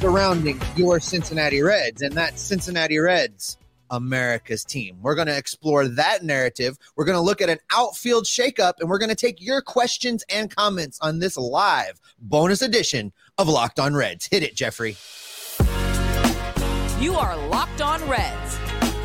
surrounding your Cincinnati Reds, and that Cincinnati Reds, America's team. We're going to explore that narrative. We're going to look at an outfield shakeup, and we're going to take your questions and comments on this live bonus edition of Locked On Reds. Hit it, Jeffrey. You are Locked On Reds,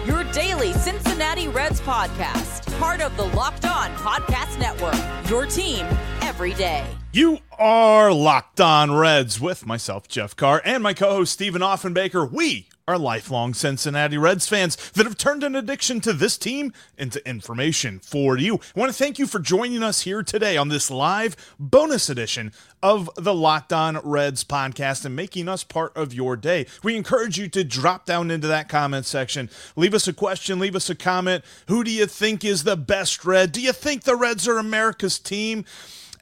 your daily Cincinnati Reds podcast, part of the Locked On Podcast Network, your team every day. You are Locked On Reds with myself, Jeff Carr, and my co host, Stephen Offenbaker. We are lifelong Cincinnati Reds fans that have turned an addiction to this team into information for you. I want to thank you for joining us here today on this live bonus edition of the Locked On Reds podcast and making us part of your day. We encourage you to drop down into that comment section, leave us a question, leave us a comment. Who do you think is the best Red? Do you think the Reds are America's team?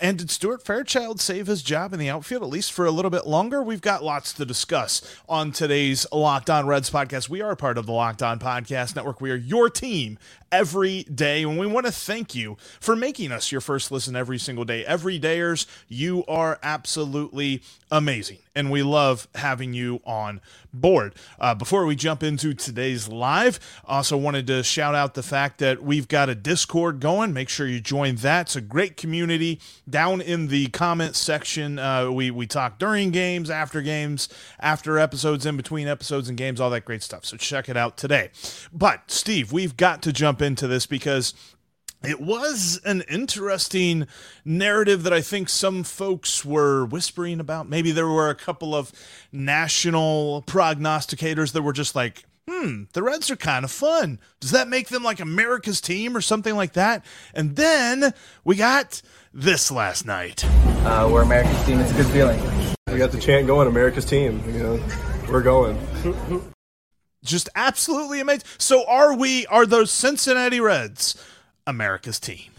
And did Stuart Fairchild save his job in the outfield, at least for a little bit longer? We've got lots to discuss on today's Locked On Reds podcast. We are part of the Locked On Podcast Network. We are your team every day. And we want to thank you for making us your first listen every single day. Every dayers, you are absolutely amazing. And we love having you on board. Uh, before we jump into today's live, also wanted to shout out the fact that we've got a Discord going. Make sure you join that. It's a great community. Down in the comment section, uh, we, we talk during games, after games, after episodes, in between episodes and games, all that great stuff. So check it out today. But, Steve, we've got to jump into this because it was an interesting narrative that I think some folks were whispering about. Maybe there were a couple of national prognosticators that were just like, hmm, the Reds are kind of fun. Does that make them like America's team or something like that? And then we got this last night. Uh, we're America's team. It's a good feeling. We got the chant going, America's team. You know, we're going. Just absolutely amazing. So are we, are those Cincinnati Reds America's team?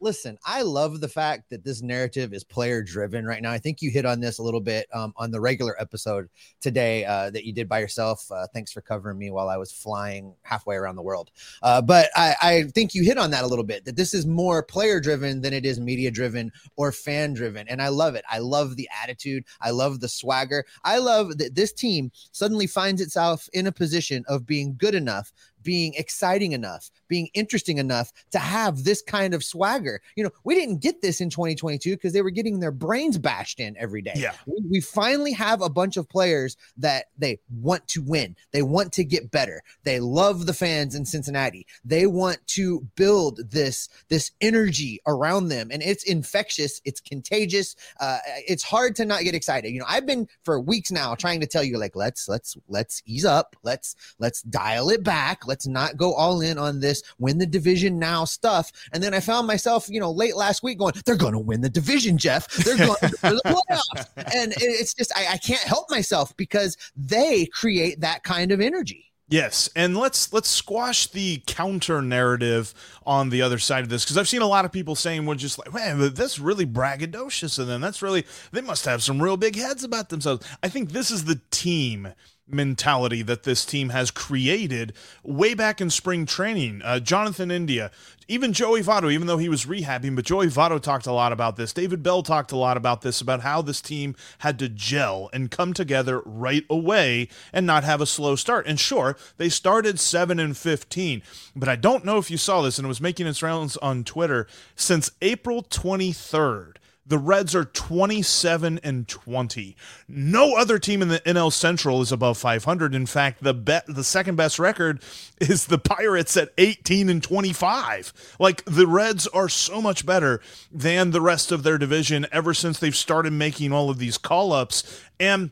Listen, I love the fact that this narrative is player driven right now. I think you hit on this a little bit um, on the regular episode today uh, that you did by yourself. Uh, thanks for covering me while I was flying halfway around the world. Uh, but I, I, think you hit on that a little bit that this is more player driven than it is media driven or fan driven. And I love it. I love the attitude. I love the swagger. I love that this team suddenly finds itself in a position of being good enough being exciting enough, being interesting enough to have this kind of swagger. You know, we didn't get this in 2022 because they were getting their brains bashed in every day. Yeah. We, we, finally have a bunch of players that they want to win. They want to get better. They love the fans in Cincinnati. They want to build this this energy around them and it's infectious, it's contagious. Uh, it's hard to not get excited. You know, I've been for weeks now trying to tell you like let's let's let's ease up. Let's let's dial it back Let's not go all in on this win the division now stuff. And then I found myself, you know, late last week going, they're going to win the division, Jeff. They're going to the playoffs. And it's just, I, I can't help myself because they create that kind of energy. Yes, and let's let's squash the counter narrative on the other side of this because I've seen a lot of people saying, "Well, just like man, that's really braggadocious," and then that's really they must have some real big heads about themselves. I think this is the team mentality that this team has created way back in spring training. Uh, Jonathan India, even Joey Votto, even though he was rehabbing, but Joey Votto talked a lot about this. David Bell talked a lot about this, about how this team had to gel and come together right away and not have a slow start. And sure, they started 7 and 15, but I don't know if you saw this, and it was making its rounds on Twitter since April 23rd the Reds are 27 and 20. No other team in the NL Central is above 500. In fact, the bet the second best record is the Pirates at 18 and 25. Like the Reds are so much better than the rest of their division ever since they've started making all of these call-ups and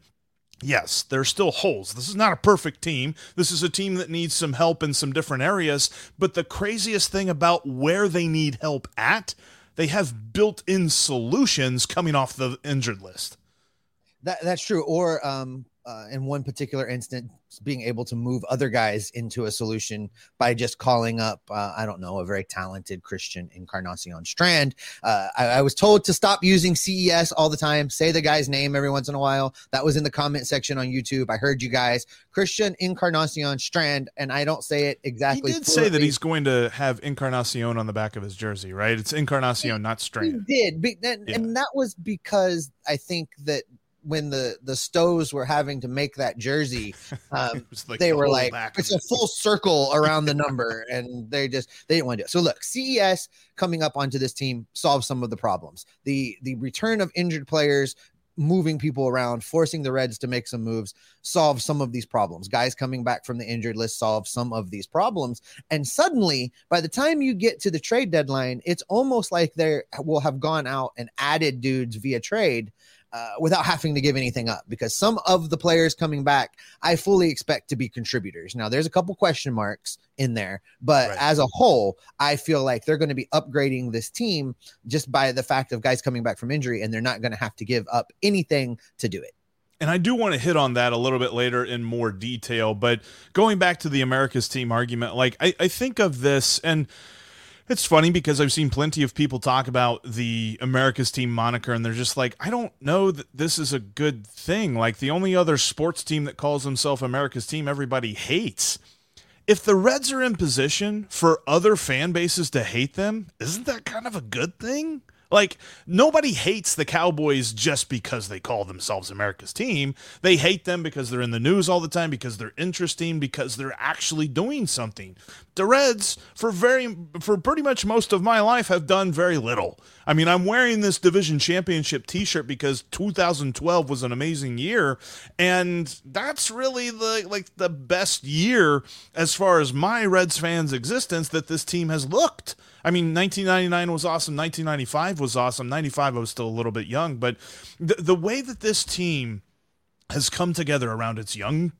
Yes, there are still holes. This is not a perfect team. This is a team that needs some help in some different areas. But the craziest thing about where they need help at they have built-in solutions coming off the injured list. That that's true. Or um, uh, in one particular instance, being able to move other guys into a solution by just calling up, uh, I don't know, a very talented Christian Encarnacion Strand. Uh, I, I, was told to stop using CES all the time, say the guy's name every once in a while. That was in the comment section on YouTube. I heard you guys, Christian Encarnacion Strand, and I don't say it exactly. He did say that he's going to have Encarnacion on the back of his jersey, right? It's Encarnacion, not Strand. He did, and, yeah. and that was because I think that when the the Stows were having to make that jersey, um, like they the were like, it's a full circle around the number, and they just they didn't want to do it. So look, CES coming up onto this team solves some of the problems. The the return of injured players moving people around, forcing the Reds to make some moves, solve some of these problems. Guys coming back from the injured list solve some of these problems. And suddenly, by the time you get to the trade deadline, it's almost like they will have gone out and added dudes via trade uh, without having to give anything up because some of the players coming back, I fully expect to be contributors. Now, there's a couple question marks in there, but right. as a whole, I feel like they're going to be upgrading this team just by the fact of guys coming back from injury, and they're not going to have to give up anything to do it. And I do want to hit on that a little bit later in more detail. But going back to the America's team argument, like I, I think of this and it's funny because I've seen plenty of people talk about the America's team moniker, and they're just like, I don't know that this is a good thing. Like, the only other sports team that calls themselves America's team, everybody hates. If the Reds are in position for other fan bases to hate them, isn't that kind of a good thing? Like, nobody hates the Cowboys just because they call themselves America's team. They hate them because they're in the news all the time, because they're interesting, because they're actually doing something. The Reds, for very for pretty much most of my life, have done very little. I mean, I'm wearing this division championship t-shirt because 2012 was an amazing year, and that's really the like the best year as far as my Reds fans' existence that this team has looked. I mean, 1999 was awesome. 1995 was awesome. 95, I was still a little bit young, but the, the way that this team has come together around its young,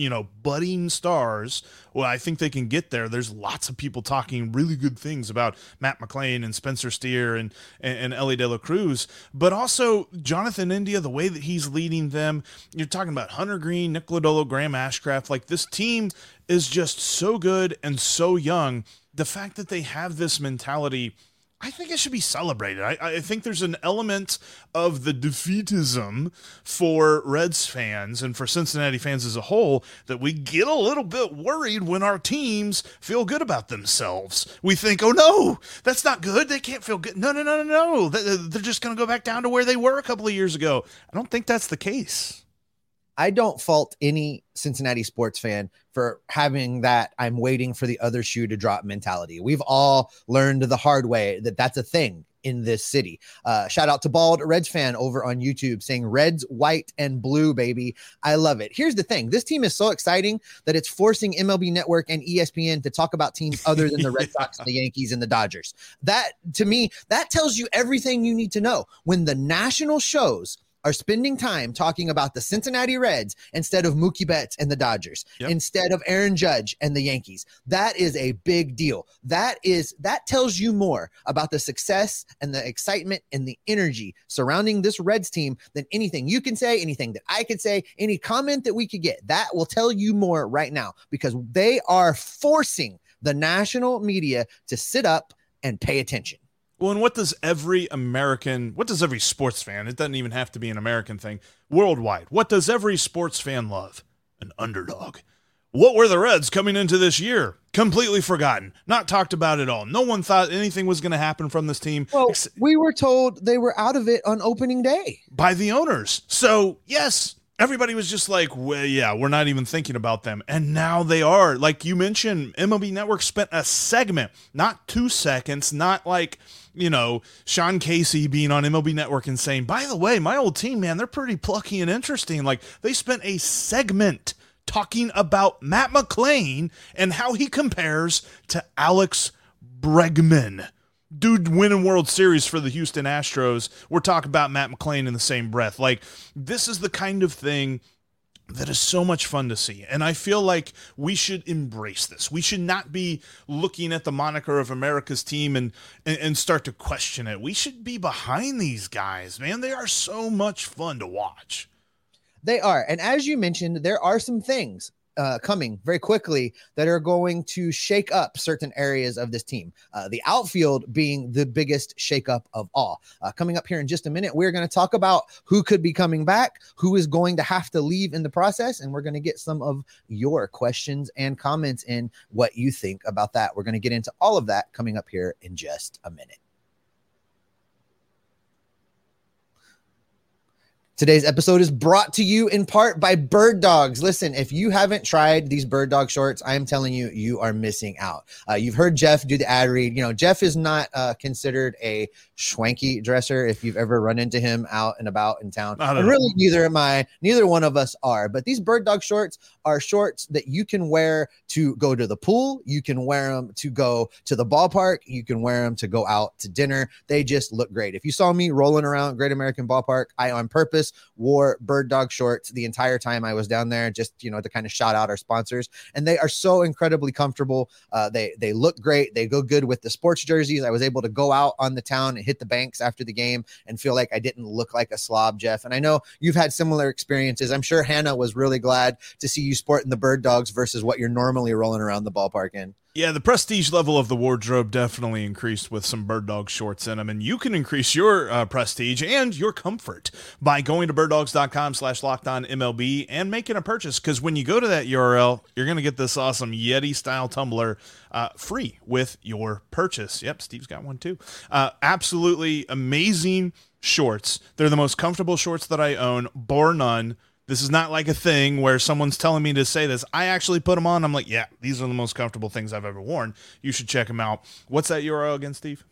you know, budding stars. Well, I think they can get there. There's lots of people talking really good things about Matt McLain and Spencer Steer and, and, and Elly De La Cruz, but also Jonathan India, the way that he's leading them. You're talking about Hunter Greene, Nick Lodolo, Graham Ashcraft. Like this team is just so good and so young the fact that they have this mentality, I think it should be celebrated. I, I, think there's an element of the defeatism for Reds fans and for Cincinnati fans as a whole that we get a little bit worried when our teams feel good about themselves. We think, oh no, that's not good. They can't feel good. No, no, no, no, no. They're just going to go back down to where they were a couple of years ago. I don't think that's the case. I don't fault any Cincinnati sports fan for having that I'm waiting for the other shoe to drop mentality. We've all learned the hard way that that's a thing in this city. Uh, shout out to Bald Reds fan over on YouTube saying Reds, white, and blue, baby. I love it. Here's the thing this team is so exciting that it's forcing MLB Network and ESPN to talk about teams other than the Red Sox, the Yankees, and the Dodgers. That, to me, that tells you everything you need to know. When the national shows, are spending time talking about the Cincinnati Reds instead of Mookie Betts and the Dodgers, yep. instead of Aaron Judge and the Yankees. That is a big deal. That is that tells you more about the success and the excitement and the energy surrounding this Reds team than anything you can say, anything that I could say, any comment that we could get. That will tell you more right now because they are forcing the national media to sit up and pay attention. Well, and what does every American, what does every sports fan, it doesn't even have to be an American thing, worldwide, what does every sports fan love? an underdog. What were the Reds coming into this year? Completely forgotten, not talked about at all. No one thought anything was going to happen from this team. Well, we were told they were out of it on opening day. by the owners. So, yes, everybody was just like, well, yeah, we're not even thinking about them. And now they are. Like you mentioned, MLB Network spent a segment, not two seconds, not like, you know, Sean Casey being on MLB Network and saying, by the way, my old team, man, they're pretty plucky and interesting. Like they spent a segment talking about Matt McLain and how he compares to Alex Bregman dude winning World Series for the Houston Astros. We're talking about Matt McLain in the same breath. Like this is the kind of thing that is so much fun to see. And I feel like we should embrace this. We should not be looking at the moniker of America's team and, and, and start to question it. We should be behind these guys, man. They are so much fun to watch. They are. And as you mentioned, there are some things uh, coming very quickly that are going to shake up certain areas of this team. Uh, the outfield being the biggest shakeup of all. Uh, coming up here in just a minute, we're going to talk about who could be coming back, who is going to have to leave in the process, and we're going to get some of your questions and comments in what you think about that. We're going to get into all of that coming up here in just a minute. Today's episode is brought to you in part by Bird Dogs. Listen, if you haven't tried these Bird Dog shorts, I am telling you, you are missing out. Uh, you've heard Jeff do the ad read. You know, Jeff is not uh, considered a schwanky dresser if you've ever run into him out and about in town. Not at And all. really, neither am I. Neither one of us are. But these Bird Dog shorts are shorts that you can wear to go to the pool. You can wear them to go to the ballpark. You can wear them to go out to dinner. They just look great. If you saw me rolling around Great American Ballpark, I on purpose wore bird dog shorts the entire time I was down there, just you know, to kind of shout out our sponsors. And they are so incredibly comfortable. Uh, they they look great. They go good with the sports jerseys. I was able to go out on the town and hit the banks after the game and feel like I didn't look like a slob, Jeff. And I know you've had similar experiences. I'm sure Hannah was really glad to see you sporting the bird dogs versus what you're normally rolling around the ballpark in. Yeah, the prestige level of the wardrobe definitely increased with some bird dog shorts in them. And you can increase your uh, prestige and your comfort by going to birddogs.com slash MLB and making a purchase. Because when you go to that URL, you're going to get this awesome Yeti style tumbler uh, free with your purchase. Yep, Steve's got one too. Uh, absolutely amazing shorts. They're the most comfortable shorts that I own, bar none. This is not like a thing where someone's telling me to say this. I actually put them on. I'm like, yeah, these are the most comfortable things I've ever worn. You should check them out. What's that URL again, Steve?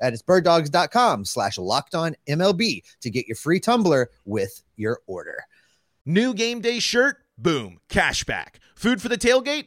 That is birddogs.com slash locked on MLB to get your free tumbler with your order. New game day shirt? Boom. Cashback. Food for the tailgate?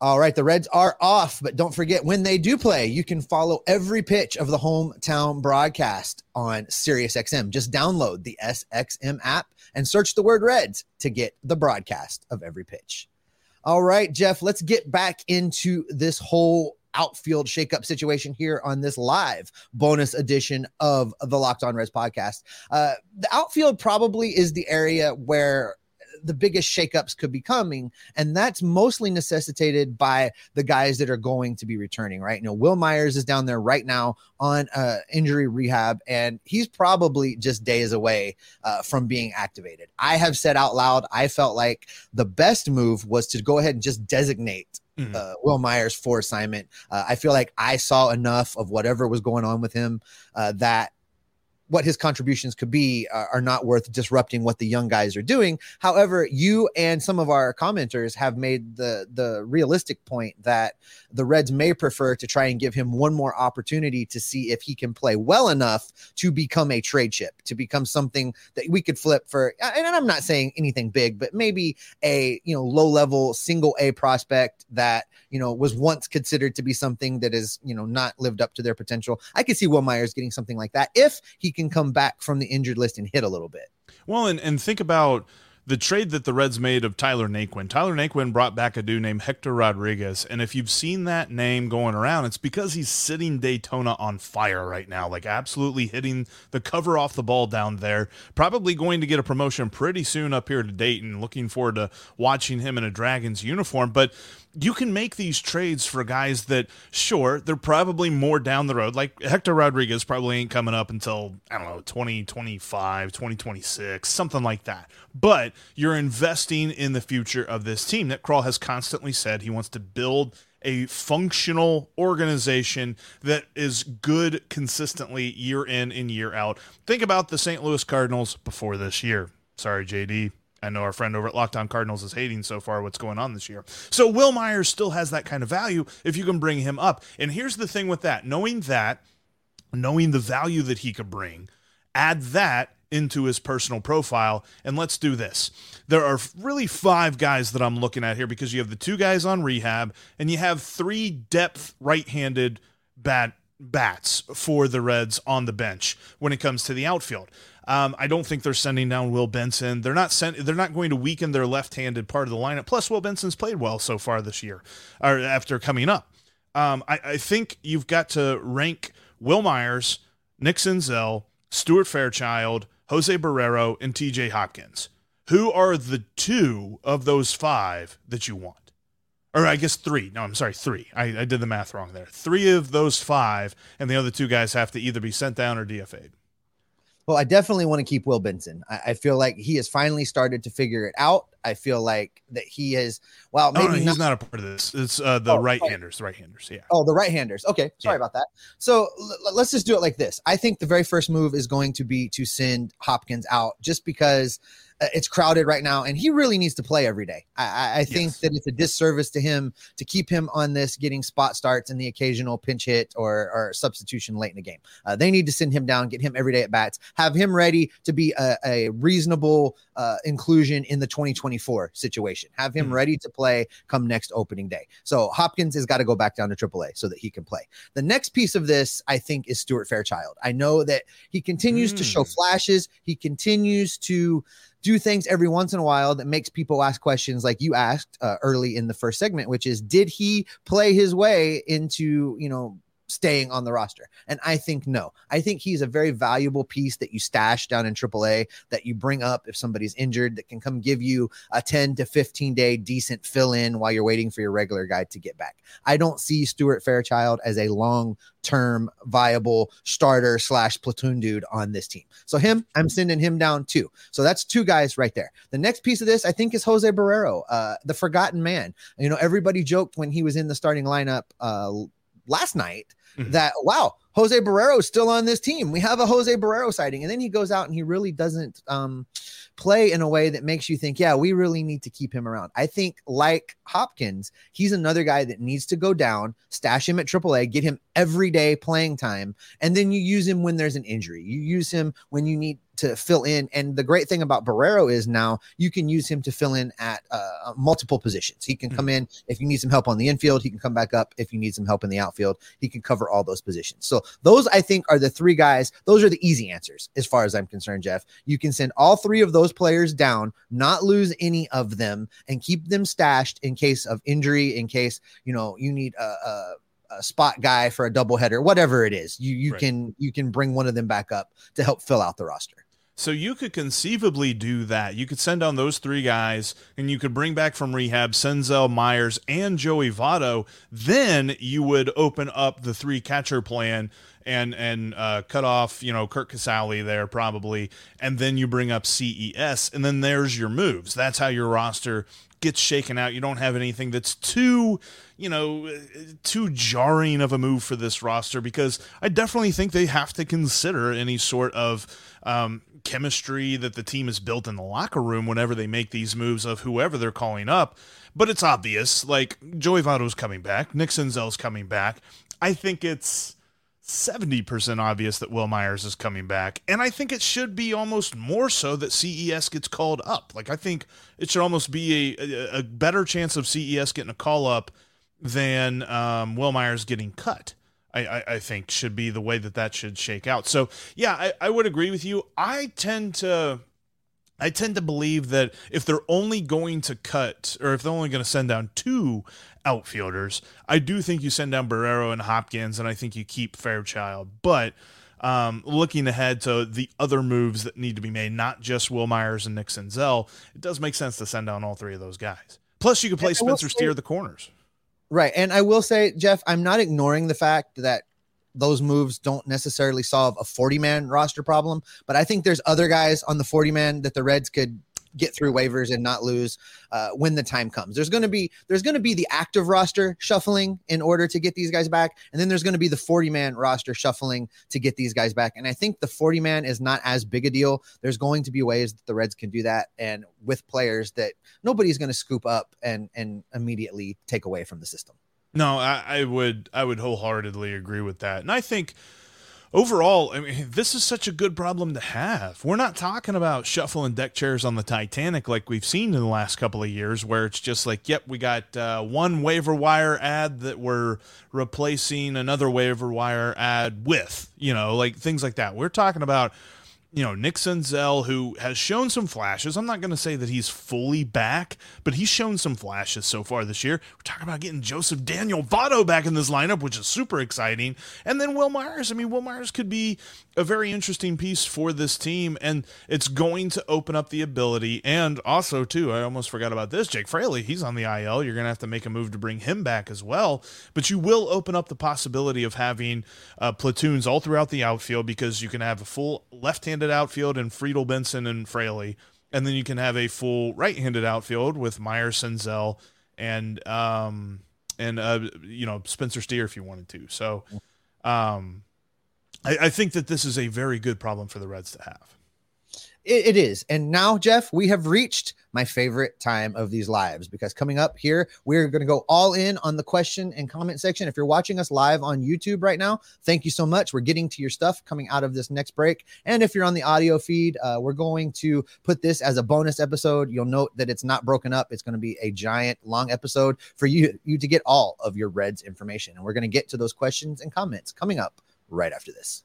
All right, the Reds are off, but don't forget when they do play, you can follow every pitch of the hometown broadcast on SiriusXM. Just download the SXM app and search the word Reds to get the broadcast of every pitch. All right, Jeff, let's get back into this whole outfield shakeup situation here on this live bonus edition of the Locked On Reds podcast. Uh, the outfield probably is the area where the biggest shakeups could be coming, and that's mostly necessitated by the guys that are going to be returning. Right, you know, Wil Myers is down there right now on uh, injury rehab, and he's probably just days away uh, from being activated. I have said out loud, I felt like the best move was to go ahead and just designate Mhm. uh, Wil Myers for assignment. Uh, I feel like I saw enough of whatever was going on with him uh, that what his contributions could be uh, are not worth disrupting what the young guys are doing. However, you and some of our commenters have made the the realistic point that the Reds may prefer to try and give him one more opportunity to see if he can play well enough to become a trade chip, to become something that we could flip for. And I'm not saying anything big, but maybe a you know low level single A prospect that you know was once considered to be something that is you know not lived up to their potential. I could see Wil Myers getting something like that if he can come back from the injured list and hit a little bit. Well, and, and think about the trade that the Reds made of Tyler Naquin. Tyler Naquin brought back a dude named Hector Rodriguez. And if you've seen that name going around, it's because he's sitting Daytona on fire right now, like absolutely hitting the cover off the ball down there. Probably going to get a promotion pretty soon up here to Dayton. Looking forward to watching him in a Dragons uniform. But you can make these trades for guys that, sure, they're probably more down the road. Like Hector Rodriguez probably ain't coming up until, I don't know, 2025, 2026, something like that. But you're investing in the future of this team. That Krall has constantly said he wants to build a functional organization that is good consistently year in and year out. Think about the St. Louis Cardinals before this year. Sorry, JD. I know our friend over at Locked On Cardinals is hating so far what's going on this year. So Wil Myers still has that kind of value if you can bring him up. And here's the thing with that knowing that, knowing the value that he could bring, add that into his personal profile. And let's do this. There are really five guys that I'm looking at here because you have the two guys on rehab and you have three depth right handed bat bats for the Reds on the bench when it comes to the outfield. Um, I don't think they're sending down Will Benson. They're not sent. They're not going to weaken their left-handed part of the lineup. Plus, Will Benson's played well so far this year, or after coming up. Um, I, I, think you've got to rank Wil Myers, Nick Senzel, Stuart Fairchild, Jose Barrero, and T.J. Hopkins. Who are the two of those five that you want? Or I guess three. No, I'm sorry, three. I, I did the math wrong there. Three of those five, and the other two guys have to either be sent down or DFA'd. Well, I definitely want to keep Will Benson. I, I, feel like he has finally started to figure it out. I feel like that he is. Well, maybe no, no, he's not, not, a part of this. It's uh, the oh, right-handers. The right-handers. Yeah. Oh, the right-handers. Okay, sorry yeah. about that. So l- let's just do it like this. I think the very first move is going to be to send Hopkins out, just because it's crowded right now, and he really needs to play every day. I, I think yes. that it's a disservice to him to keep him on this getting spot starts and the occasional pinch hit or, or substitution late in the game. Uh, they need to send him down, get him every day at bats, have him ready to be a, a reasonable uh, inclusion in the 2024 situation. Have him mm-hmm. ready to play come next opening day. So Hopkins has got to go back down to AAA so that he can play. The next piece of this, I think, is Stuart Fairchild. I know that he continues mm. to show mm. flashes. He continues to do things every once in a while that makes people ask questions like you asked uh, early in the first segment, which is did he play his way into, you know, staying on the roster? And I think no. I think he's a very valuable piece that you stash down in AAA that you bring up if somebody's injured that can come give you a 10 to 15 day decent fill in while you're waiting for your regular guy to get back. I don't see Stuart Fairchild as a long term viable starter slash platoon dude on this team. So him, I'm sending him down too. So that's two guys right there. The next piece of this, I think, is Jose Barrero, uh, the forgotten man. You know, everybody joked when he was in the starting lineup uh, last night mm-hmm. that wow, Jose Barrero is still on this team. We have a Jose Barrero sighting, and then he goes out and he really doesn't um, play in a way that makes you think, yeah, we really need to keep him around. I think like Hopkins, he's another guy that needs to go down, stash him at AAA, get him everyday playing time, and then you use him when there's an injury. You use him when you need to fill in. And the great thing about Barrero is now you can use him to fill in at uh, multiple positions. He can mm-hmm. come in if you need some help on the infield. He can come back up if you need some help in the outfield. He can cover all those positions. So those I think are the three guys. Those are the easy answers as far as I'm concerned, Jeff. You can send all three of those players down, not lose any of them, and keep them stashed in case of injury, in case you know you need a, a a spot guy for a doubleheader, whatever it is, you you right. can you can bring one of them back up to help fill out the roster. So you could conceivably do that. You could send down those three guys, and you could bring back from rehab Senzel, Myers, and Joey Votto. Then you would open up the three catcher plan and and uh, cut off you know Curt Casali there probably, and then you bring up CES, and then there's your moves. That's how your roster gets shaken out. You don't have anything that's too, you know, too jarring of a move for this roster because I definitely think they have to consider any sort of um, chemistry that the team has built in the locker room whenever they make these moves of whoever they're calling up. But it's obvious, like Joey Votto's coming back, Nick Senzel's coming back. I think it's 70% obvious that Wil Myers is coming back. And I think it should be almost more so that CES gets called up. Like, I think it should almost be a, a, better chance of CES getting a call up than um, Wil Myers getting cut. I, I, I, think should be the way that that should shake out. So yeah, I, I would agree with you. I tend to I tend to believe that if they're only going to cut or if they're only going to send down two outfielders, I do think you send down Barrero and Hopkins, and I think you keep Fairchild. But um, looking ahead to the other moves that need to be made, not just Wil Myers and Nick Senzel, it does make sense to send down all three of those guys. Plus, you could play Spencer Steer the corners. Right. And I will say, Jeff, I'm not ignoring the fact that those moves don't necessarily solve a 40 man roster problem, but I think there's other guys on the 40 man that the Reds could get through waivers and not lose uh, when the time comes. There's going to be there's going to be the active roster shuffling in order to get these guys back, and then there's going to be the 40 man roster shuffling to get these guys back. And I think the 40 man is not as big a deal. There's going to be ways that the Reds can do that, and with players that nobody's going to scoop up and and immediately take away from the system. No, I, I would I would wholeheartedly agree with that, and I think overall, I mean, this is such a good problem to have. We're not talking about shuffling deck chairs on the Titanic like we've seen in the last couple of years, where it's just like, yep, we got uh, one waiver wire ad that we're replacing another waiver wire ad with, you know, like things like that. We're talking about you know, Nick Senzel, who has shown some flashes. I'm not going to say that he's fully back, but he's shown some flashes so far this year. We're talking about getting Joseph Daniel Votto back in this lineup, which is super exciting. And then Wil Myers. I mean, Wil Myers could be a very interesting piece for this team, and it's going to open up the ability. And also, too, I almost forgot about this Jake Fraley. He's on the IL. You're going to have to make a move to bring him back as well. But you will open up the possibility of having uh, platoons all throughout the outfield because you can have a full left handed handed outfield and Friedl, Benson, and Fraley. And then you can have a full right-handed outfield with Meyer, Senzel, and um, and uh, you know Spencer Steer if you wanted to. So, um, I, I think that this is a very good problem for the Reds to have it, it is. And now, Jeff, we have reached my favorite time of these lives because coming up here, we're going to go all in on the question and comment section. If you're watching us live on YouTube right now, thank you so much. We're getting to your stuff coming out of this next break. And if you're on the audio feed, uh, we're going to put this as a bonus episode. You'll note that it's not broken up. It's going to be a giant long episode for you, you to get all of your Reds information. And we're going to get to those questions and comments coming up right after this.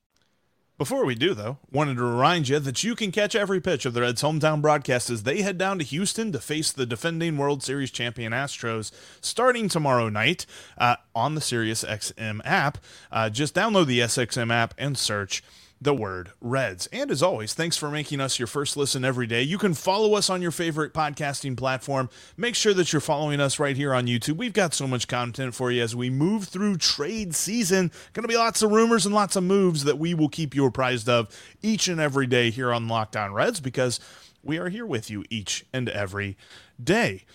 Before we do, though, wanted to remind you that you can catch every pitch of the Reds' hometown broadcast as they head down to Houston to face the defending World Series champion Astros starting tomorrow night uh, on the SiriusXM app. Uh, just download the SXM app and search the word Reds. And as always, thanks for making us your first listen every day. You can follow us on your favorite podcasting platform. Make sure that you're following us right here on YouTube. We've got so much content for you as we move through trade season. Going to be lots of rumors and lots of moves that we will keep you apprised of each and every day here on Locked On Reds because we are here with you each and every day.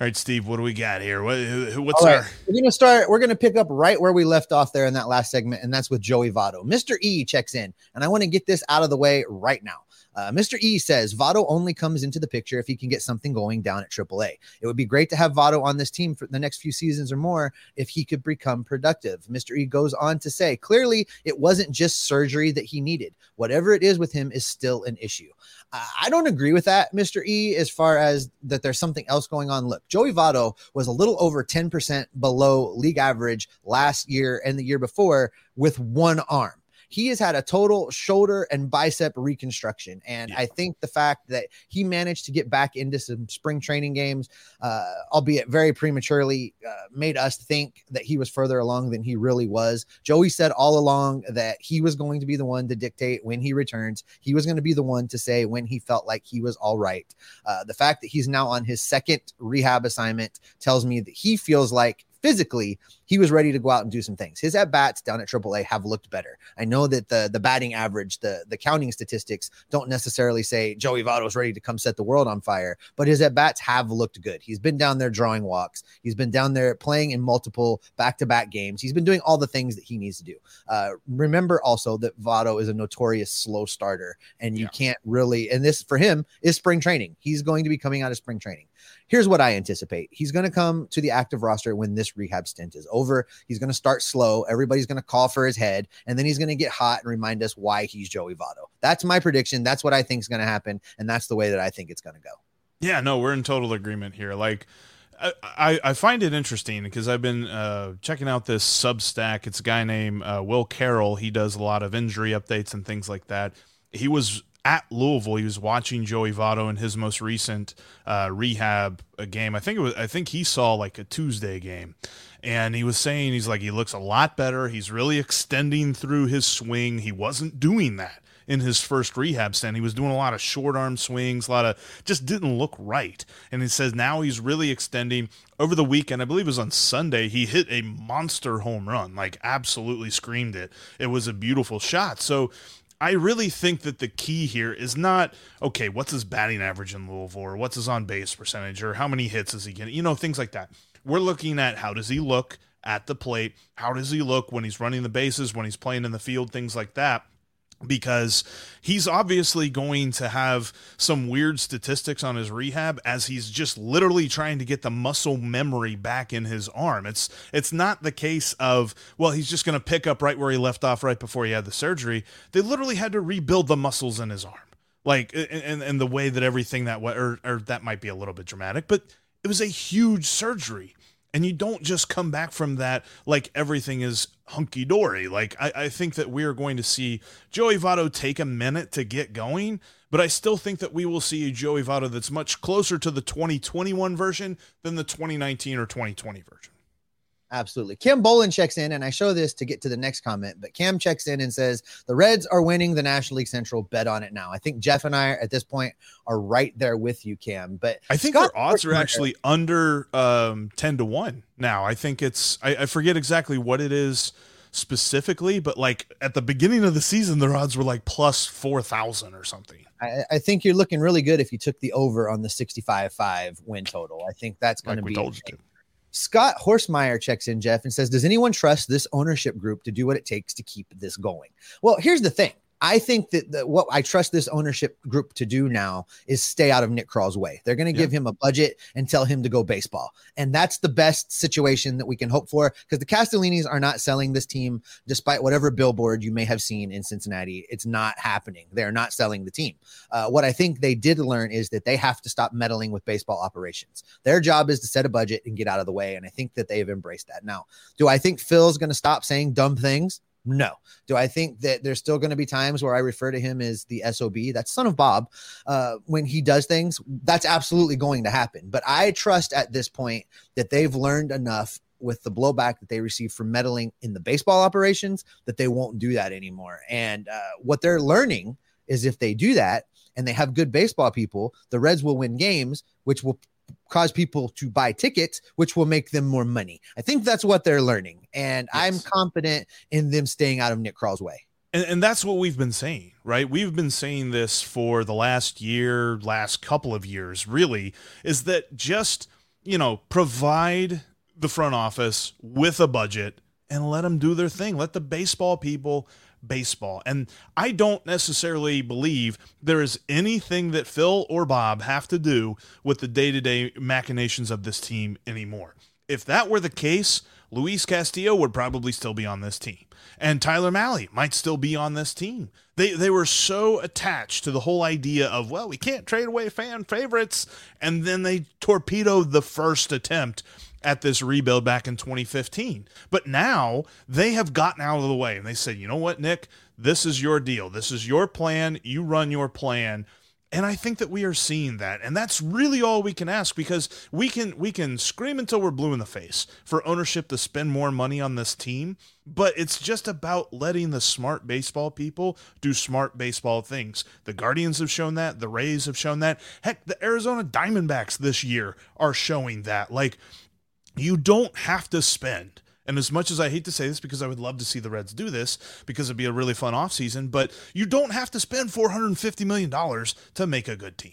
All right, Steve, what do we got here? What, what's right. our? We're gonna start. We're gonna pick up right where we left off there in that last segment, and that's with Joey Votto. Mr. E checks in, and I want to get this out of the way right now. Uh, Mr. E says Votto only comes into the picture if he can get something going down at AAA. It would be great to have Votto on this team for the next few seasons or more if he could become productive. Mr. E goes on to say, clearly, it wasn't just surgery that he needed. Whatever it is with him is still an issue. I don't agree with that, Mr. E, as far as that there's something else going on. Look, Joey Votto was a little over 10% below league average last year and the year before with one arm he has had a total shoulder and bicep reconstruction. And yeah. I think the fact that he managed to get back into some spring training games, uh, albeit very prematurely, uh, made us think that he was further along than he really was. Joey said all along that he was going to be the one to dictate when he returns. He was going to be the one to say when he felt like he was all right. Uh, the fact that he's now on his second rehab assignment tells me that he feels like physically he was ready to go out and do some things. His at bats down at AAA have looked better. I know that the the batting average, the the counting statistics don't necessarily say Joey Votto is ready to come set the world on fire, but his at bats have looked good. He's been down there drawing walks. He's been down there playing in multiple back to back games. He's been doing all the things that he needs to do. Uh, remember also that Votto is a notorious slow starter, and you yeah. can't really. And this for him is spring training. He's going to be coming out of spring training. Here's what I anticipate. He's going to come to the active roster when this rehab stint is over. He's going to start slow. Everybody's going to call for his head, and then he's going to get hot and remind us why he's Joey Votto. That's my prediction. That's what I think is going to happen, and that's the way that I think it's going to go. Yeah, no, we're in total agreement here. Like, I, I find it interesting because I've been uh, checking out this Substack. It's a guy named uh, Will Carroll. He does a lot of injury updates and things like that. He was at Louisville. He was watching Joey Votto in his most recent uh, rehab uh, game. I think it was. I think he saw like a Tuesday game, and he was saying he's like he looks a lot better. He's really extending through his swing. He wasn't doing that in his first rehab stint. He was doing a lot of short arm swings, a lot of just didn't look right. And he says now he's really extending. Over the weekend, I believe it was on Sunday, he hit a monster home run, like absolutely screamed it. It was a beautiful shot. So I really think that the key here is not okay. What's his batting average in Louisville, or what's his on base percentage, or how many hits is he getting? You know, things like that. We're looking at how does he look at the plate? How does he look when he's running the bases, when he's playing in the field, things like that because he's obviously going to have some weird statistics on his rehab as he's just literally trying to get the muscle memory back in his arm. It's it's not the case of well he's just going to pick up right where he left off right before he had the surgery. They literally had to rebuild the muscles in his arm. Like and and the way that everything that way or or that might be a little bit dramatic, but it was a huge surgery and you don't just come back from that like everything is hunky dory. Like I, I think that we are going to see Joey Votto take a minute to get going, but I still think that we will see a Joey Votto that's much closer to the 2021 version than the 2019 or 2020 version. Absolutely. Kim Bolin checks in, and I show this to get to the next comment, but Cam checks in and says, The Reds are winning the National League Central. Bet on it now. I think Jeff and I at this point are right there with you, Cam. But I think Scott our odds are actually under um, 10 to 1 now. I think it's, I, I forget exactly what it is specifically, but like at the beginning of the season, their odds were like plus 4,000 or something. I, I, think you're looking really good if you took the over on the 65 5 win total. I think that's going like to be. Scott Horsemeyer checks in, Jeff, and says, Does anyone trust this ownership group to do what it takes to keep this going? Well, here's the thing I think that the, what I trust this ownership group to do now is stay out of Nick Krall's way. They're going to yeah. give him a budget and tell him to go baseball. And that's the best situation that we can hope for because the Castellinis are not selling this team despite whatever billboard you may have seen in Cincinnati. It's not happening. They're not selling the team. Uh, what I think they did learn is that they have to stop meddling with baseball operations. Their job is to set a budget and get out of the way. And I think that they have embraced that. Now, do I think Phil's going to stop saying dumb things? No. Do I think that there's still going to be times where I refer to him as the SOB? That's son of Bob. Uh, when he does things, that's absolutely going to happen. But I trust at this point that they've learned enough with the blowback that they received from meddling in the baseball operations that they won't do that anymore. And uh, what they're learning is if they do that and they have good baseball people, the Reds will win games, which will cause people to buy tickets, which will make them more money. I think that's what they're learning. And yes. I'm confident in them staying out of Nick Krall's way. And, and that's what we've been saying, right? We've been saying this for the last year, last couple of years, really, is that just, you know, provide the front office with a budget and let them do their thing. Let the baseball people baseball. And I don't necessarily believe there is anything that Phil or Bob have to do with the day to day machinations of this team anymore. If that were the case, Luis Castillo would probably still be on this team. And Tyler Mahle might still be on this team. They they were so attached to the whole idea of, well, we can't trade away fan favorites. And then they torpedoed the first attempt at this rebuild back in 2015. But now they have gotten out of the way and they said, you know what, Nick, this is your deal. This is your plan. You run your plan. And I think that we are seeing that. And that's really all we can ask because we can we can scream until we're blue in the face for ownership to spend more money on this team, but it's just about letting the smart baseball people do smart baseball things. The Guardians have shown that, the Rays have shown that. Heck, the Arizona Diamondbacks this year are showing that. Like you don't have to spend. And as much as I hate to say this because I would love to see the Reds do this because it'd be a really fun offseason, but you don't have to spend $450 million to make a good team.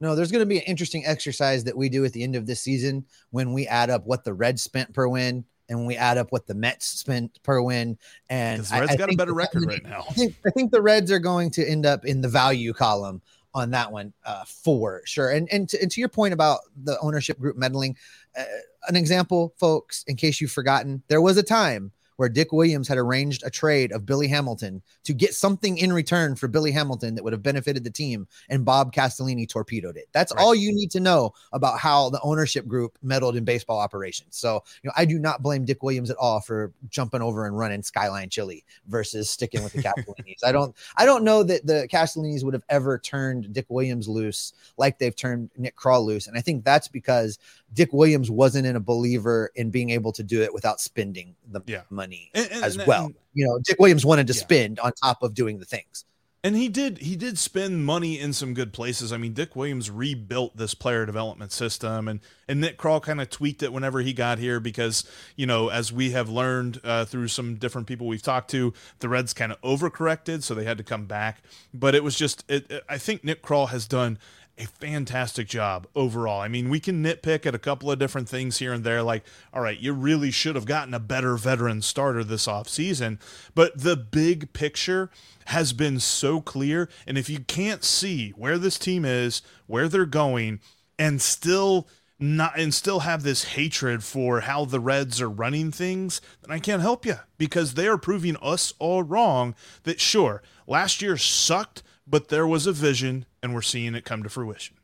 No, there's going to be an interesting exercise that we do at the end of this season when we add up what the Reds spent per win and when we add up what the Mets spent per win. And the Reds I, I got a better record right now. I think, I think the Reds are going to end up in the value column on that one uh, for sure. And and to, and to your point about the ownership group meddling, uh, an example, folks, in case you've forgotten, there was a time where Dick Williams had arranged a trade of Billy Hamilton to get something in return for Billy Hamilton that would have benefited the team, and Bob Castellini torpedoed it. That's right. all you need to know about how the ownership group meddled in baseball operations. So, you know, I do not blame Dick Williams at all for jumping over and running Skyline Chili versus sticking with the Castellinis. I don't, I don't know that the Castellinis would have ever turned Dick Williams loose like they've turned Nick Krall loose, and I think that's because Dick Williams wasn't in a believer in being able to do it without spending the yeah. money and, and, as and, well. you know, Dick Williams wanted to yeah. spend on top of doing the things. And he did he did spend money in some good places. I mean, Dick Williams rebuilt this player development system and and Nick Krall kind of tweaked it whenever he got here because, you know, as we have learned uh, through some different people we've talked to, the Reds kind of overcorrected, so they had to come back. But it was just it, it, I think Nick Krall has done a fantastic job overall. I mean, we can nitpick at a couple of different things here and there, like, all right, you really should have gotten a better veteran starter this offseason. But the big picture has been so clear. And if you can't see where this team is, where they're going, and still not and still have this hatred for how the Reds are running things, then I can't help you because they are proving us all wrong that sure, last year sucked, but there was a vision and we're seeing it come to fruition.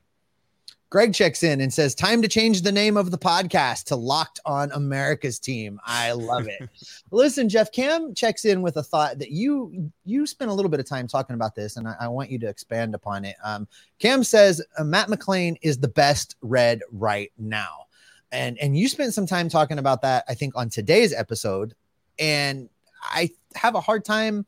Greg checks in and says, Time to change the name of the podcast to Locked on America's Team. I love it. Listen, Jeff Cam checks in with a thought that you you spent a little bit of time talking about this, and I, I want you to expand upon it. Um, Cam says uh, Matt McLain is the best red right now. And and you spent some time talking about that, I think, on today's episode. And I have a hard time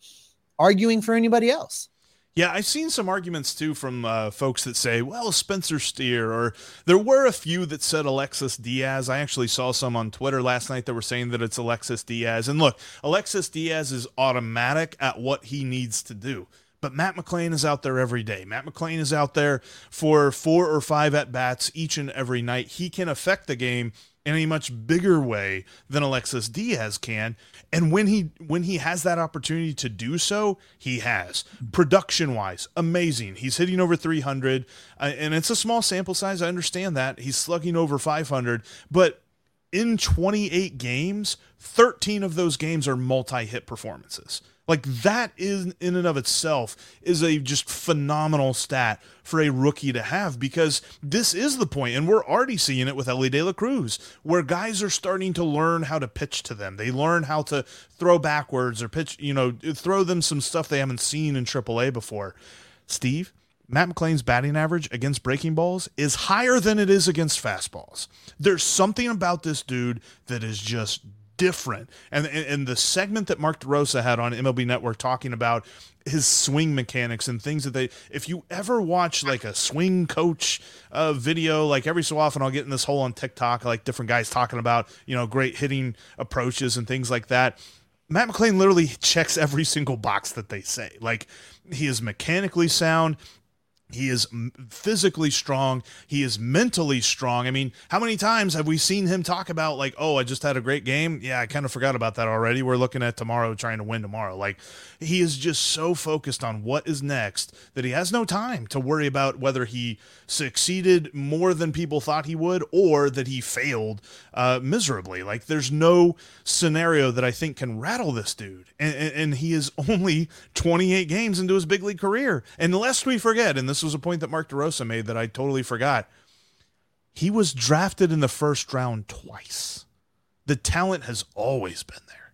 arguing for anybody else. Yeah, I've seen some arguments too from uh, folks that say, well, Spencer Steer, or there were a few that said Alexis Diaz. I actually saw some on Twitter last night that were saying that it's Alexis Diaz. And look, Alexis Diaz is automatic at what he needs to do. But Matt McLain is out there every day. Matt McLain is out there for four or five at bats each and every night. He can affect the game in a much bigger way than Alexis Diaz can. And when he when he has that opportunity to do so, he has. Production wise, amazing. He's hitting over 300, uh, and it's a small sample size. I understand that he's slugging over 500, but in 28 games, 13 of those games are multi-hit performances. Like that is in and of itself is a just phenomenal stat for a rookie to have because this is the point, and we're already seeing it with Elly De La Cruz, where guys are starting to learn how to pitch to them. They learn how to throw backwards or pitch, you know, throw them some stuff they haven't seen in AAA before. Steve, Matt McLain's batting average against breaking balls is higher than it is against fastballs. There's something about this dude that is just different. And, and the segment that Mark DeRosa had on MLB Network talking about his swing mechanics and things that they if you ever watch like a swing coach uh, video like every so often i'll get in this hole on tiktok like different guys talking about you know great hitting approaches and things like that. Matt McLain literally checks every single box that they say. Like he is mechanically sound he is physically strong. He is mentally strong. I mean, how many times have we seen him talk about, like, oh, I just had a great game? Yeah, I kind of forgot about that already. We're looking at tomorrow, trying to win tomorrow. Like, he is just so focused on what is next that he has no time to worry about whether he succeeded more than people thought he would or that he failed uh, miserably. Like, there's no scenario that I think can rattle this dude. And, and, and he is only 28 games into his big league career. And lest we forget, and this was a point that Mark DeRosa made that I totally forgot. He was drafted in the first round twice. The talent has always been there.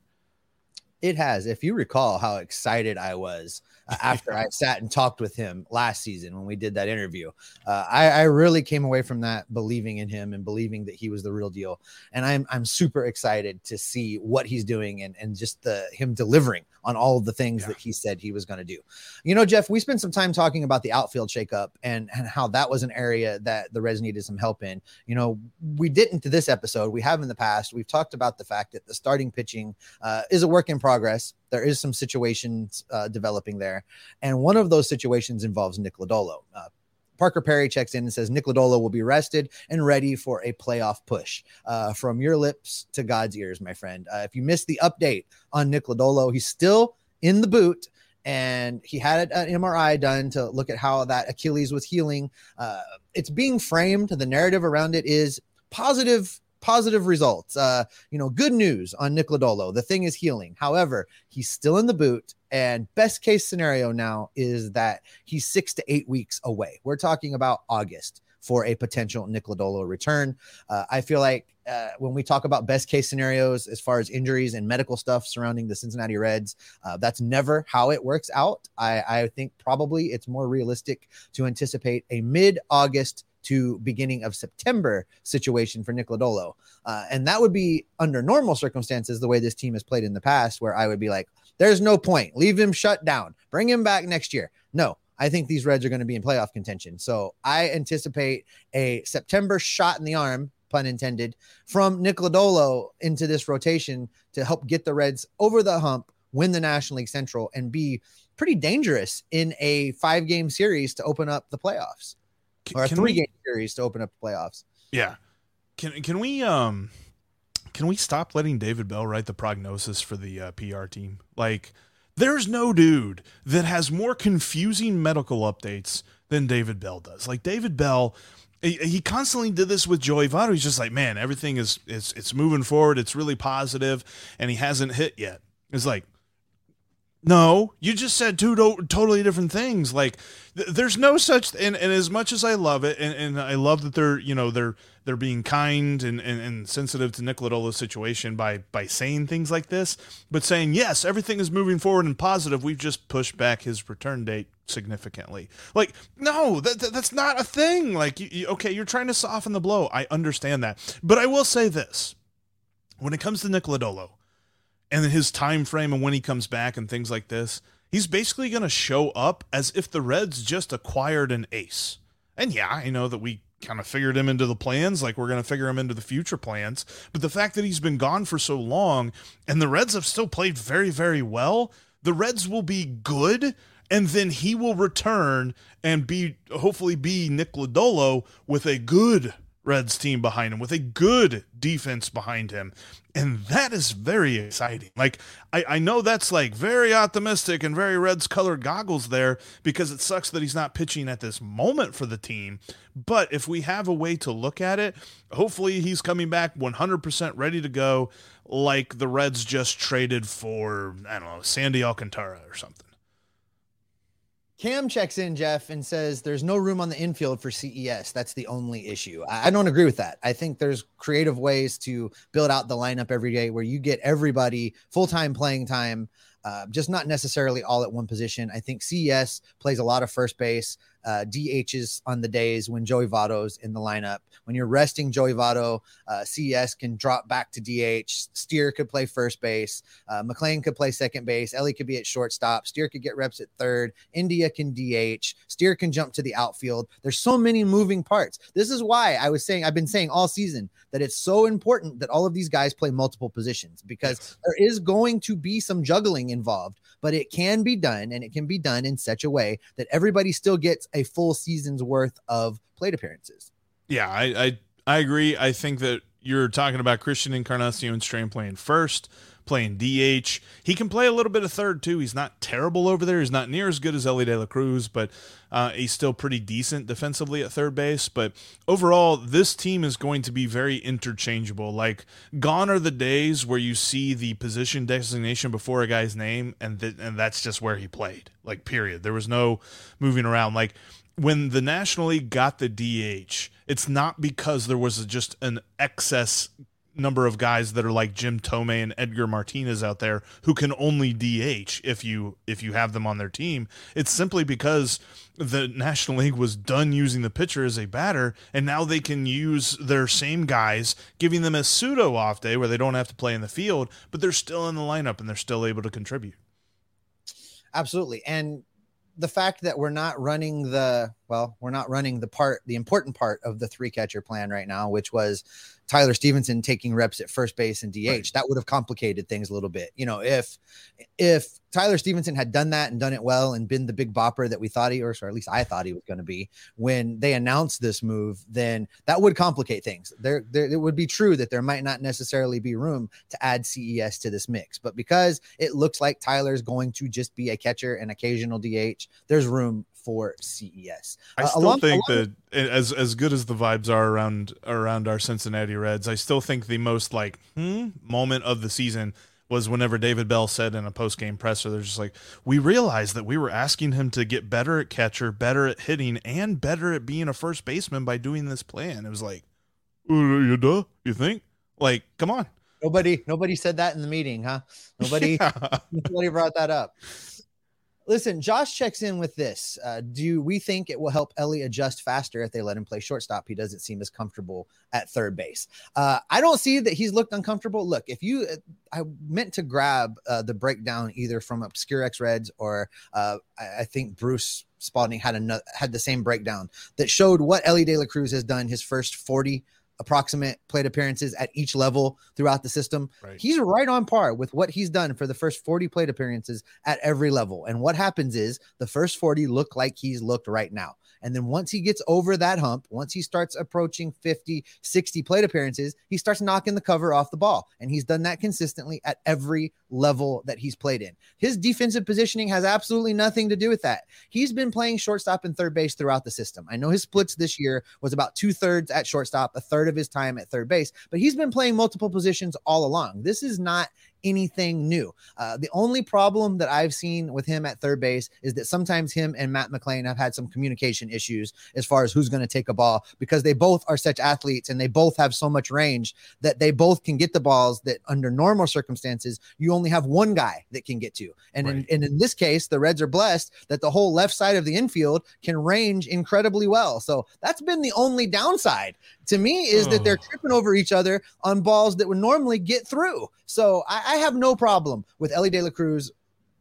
It has. If you recall how excited I was uh, after I sat and talked with him last season when we did that interview, uh, I, I, really came away from that believing in him and believing that he was the real deal. And I'm I'm super excited to see what he's doing and and just the him delivering on all of the things yeah. that he said he was going to do. You know, Jeff, we spent some time talking about the outfield shakeup and, and how that was an area that the Reds needed some help in. You know, we didn't to this episode. We have in the past. We've talked about the fact that the starting pitching uh, is a work in progress. There is some situations uh, developing there. And one of those situations involves Nick Lodolo. Uh, Parker Perry checks in and says Nick Lodolo will be rested and ready for a playoff push. Uh, from your lips to God's ears, my friend. Uh, if you missed the update on Nick Lodolo, he's still in the boot and he had an MRI done to look at how that Achilles was healing. Uh, it's being framed. The narrative around it is positive positive results. Uh, you know, good news on Nick Lodolo. The thing is healing. However, he's still in the boot. And best case scenario now is that he's six to eight weeks away. We're talking about August for a potential Nick Lodolo return. Uh, I feel like uh, when we talk about best case scenarios as far as injuries and medical stuff surrounding the Cincinnati Reds, uh, that's never how it works out. I, I think probably it's more realistic to anticipate a mid August to beginning of September situation for Nick Lodolo. Uh, and that would be under normal circumstances, the way this team has played in the past, where I would be like, there's no point. Leave him shut down. Bring him back next year. No, I think these Reds are going to be in playoff contention. So I anticipate a September shot in the arm, pun intended, from Nick Lodolo into this rotation to help get the Reds over the hump, win the National League Central, and be pretty dangerous in a five game series to open up the playoffs or a three we, game series to open up the playoffs. Yeah. Can can we um can we stop letting David Bell write the prognosis for the uh, PR team? Like there's no dude that has more confusing medical updates than David Bell does. Like David Bell he, he constantly did this with Joey Votto. He's just like, man, everything is it's it's moving forward. It's really positive, and he hasn't hit yet. It's like, no, you just said two to- totally different things. Like, th- there's no such. And, and as much as I love it, and, and I love that they're you know they're they're being kind and, and, and sensitive to Nick Lodolo's situation by by saying things like this, but saying yes, everything is moving forward and positive. We've just pushed back his return date significantly. Like, no, that, that that's not a thing. Like, you, you, okay, you're trying to soften the blow. I understand that, but I will say this: when it comes to Nick Lodolo and his time frame and when he comes back and things like this, he's basically going to show up as if the Reds just acquired an ace. And yeah, I know that we kind of figured him into the plans like we're going to figure him into the future plans, but the fact that he's been gone for so long and the Reds have still played very very well, the Reds will be good and then he will return and be hopefully be Nick Lodolo with a good Reds team behind him with a good defense behind him. And that is very exciting. Like, I, I know that's like very optimistic and very Reds colored goggles there because it sucks that he's not pitching at this moment for the team. But if we have a way to look at it, hopefully he's coming back 100% ready to go, like the Reds just traded for, I don't know, Sandy Alcantara or something. Cam checks in, Jeff, and says there's no room on the infield for CES. That's the only issue. I don't agree with that. I think there's creative ways to build out the lineup every day where you get everybody full time playing time, uh, just not necessarily all at one position. I think CES plays a lot of first base uh, DHs on the days when Joey Votto's in the lineup. When you're resting Joey Votto, uh, CES can drop back to DH. Steer could play first base. Uh, McLain could play second base. Elly could be at shortstop. Steer could get reps at third. India can DH. Steer can jump to the outfield. There's so many moving parts. This is why I was saying, I've been saying all season that it's so important that all of these guys play multiple positions because there is going to be some juggling involved, but it can be done and it can be done in such a way that everybody still gets a full season's worth of plate appearances. Yeah, I I, I agree. I think that you're talking about Christian Encarnacion Strand playing first, playing DH. He can play a little bit of third too. He's not terrible over there. He's not near as good as Elly De La Cruz, but uh, he's still pretty decent defensively at third base. But overall, this team is going to be very interchangeable. Like gone are the days where you see the position designation before a guy's name, and th- and that's just where he played. Like period. There was no moving around. Like when the National League got the DH, it's not because there was just an excess number of guys that are like Jim Thome and Edgar Martinez out there who can only DH if you if you have them on their team. It's simply because the National League was done using the pitcher as a batter and now they can use their same guys, giving them a pseudo off day where they don't have to play in the field, but they're still in the lineup and they're still able to contribute. Absolutely. And the fact that we're not running the well, we're not running the part, the important part of the three catcher plan right now, which was Tyler Stephenson taking reps at first base and DH. Right. That would have complicated things a little bit. You know, if if Tyler Stephenson had done that and done it well and been the big bopper that we thought he, or, or at least I thought he was going to be when they announced this move, then that would complicate things. There, there, it would be true that there might not necessarily be room to add CES to this mix, but because it looks like Tyler's going to just be a catcher and occasional DH, there's room for CES. I uh, still along, think along that as as good as the vibes are around around our Cincinnati Reds, I still think the most like hmm, moment of the season was whenever David Bell said in a post game presser, they're just like, we realized that we were asking him to get better at catcher, better at hitting, and better at being a first baseman by doing this plan. It was like, uh, you duh, you think? Like, come on. Nobody, nobody said that in the meeting, huh? Nobody, yeah. nobody brought that up. Listen, Josh checks in with this. Uh, do we think it will help Elly adjust faster if they let him play shortstop? He doesn't seem as comfortable at third base. Uh, I don't see that he's looked uncomfortable. Look, if you, uh, I meant to grab uh, the breakdown either from Obscure X Reds or uh, I, I think Bruce Spalding had another had the same breakdown that showed what Elly De La Cruz has done his first 40 approximate plate appearances at each level throughout the system. Right. He's right on par with what he's done for the first 40 plate appearances at every level. And what happens is the first 40 look like he's looked right now. And then once he gets over that hump, once he starts approaching 50, 60 plate appearances, he starts knocking the cover off the ball. And he's done that consistently at every level that he's played in. His defensive positioning has absolutely nothing to do with that. He's been playing shortstop and third base throughout the system. I know his splits this year was about two thirds at shortstop, a third of his time at third base, but he's been playing multiple positions all along. This is not anything new. Uh, the only problem that I've seen with him at third base is that sometimes him and Matt McLain have had some communication issues as far as who's going to take a ball because they both are such athletes and they both have so much range that they both can get the balls that under normal circumstances you only have one guy that can get to. And, right. in, and in this case, the Reds are blessed that the whole left side of the infield can range incredibly well. So that's been the only downside to me is oh. that they're tripping over each other on balls that would normally get through. So I, I have no problem with Elly De La Cruz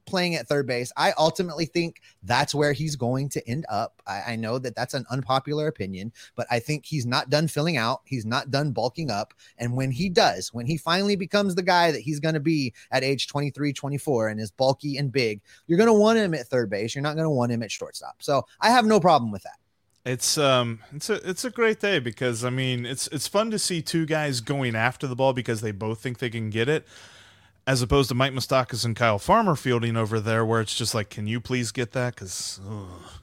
playing at third base. I ultimately think that's where he's going to end up. I, I, know that that's an unpopular opinion, but I think he's not done filling out. He's not done bulking up. And when he does, when he finally becomes the guy that he's going to be at age 23, 24 and is bulky and big, you're going to want him at third base. You're not going to want him at shortstop. So I have no problem with that. It's um it's a it's a great day because I mean it's it's fun to see two guys going after the ball because they both think they can get it as opposed to Mike Moustakas and Kyle Farmer fielding over there, where it's just like, can you please get that? Because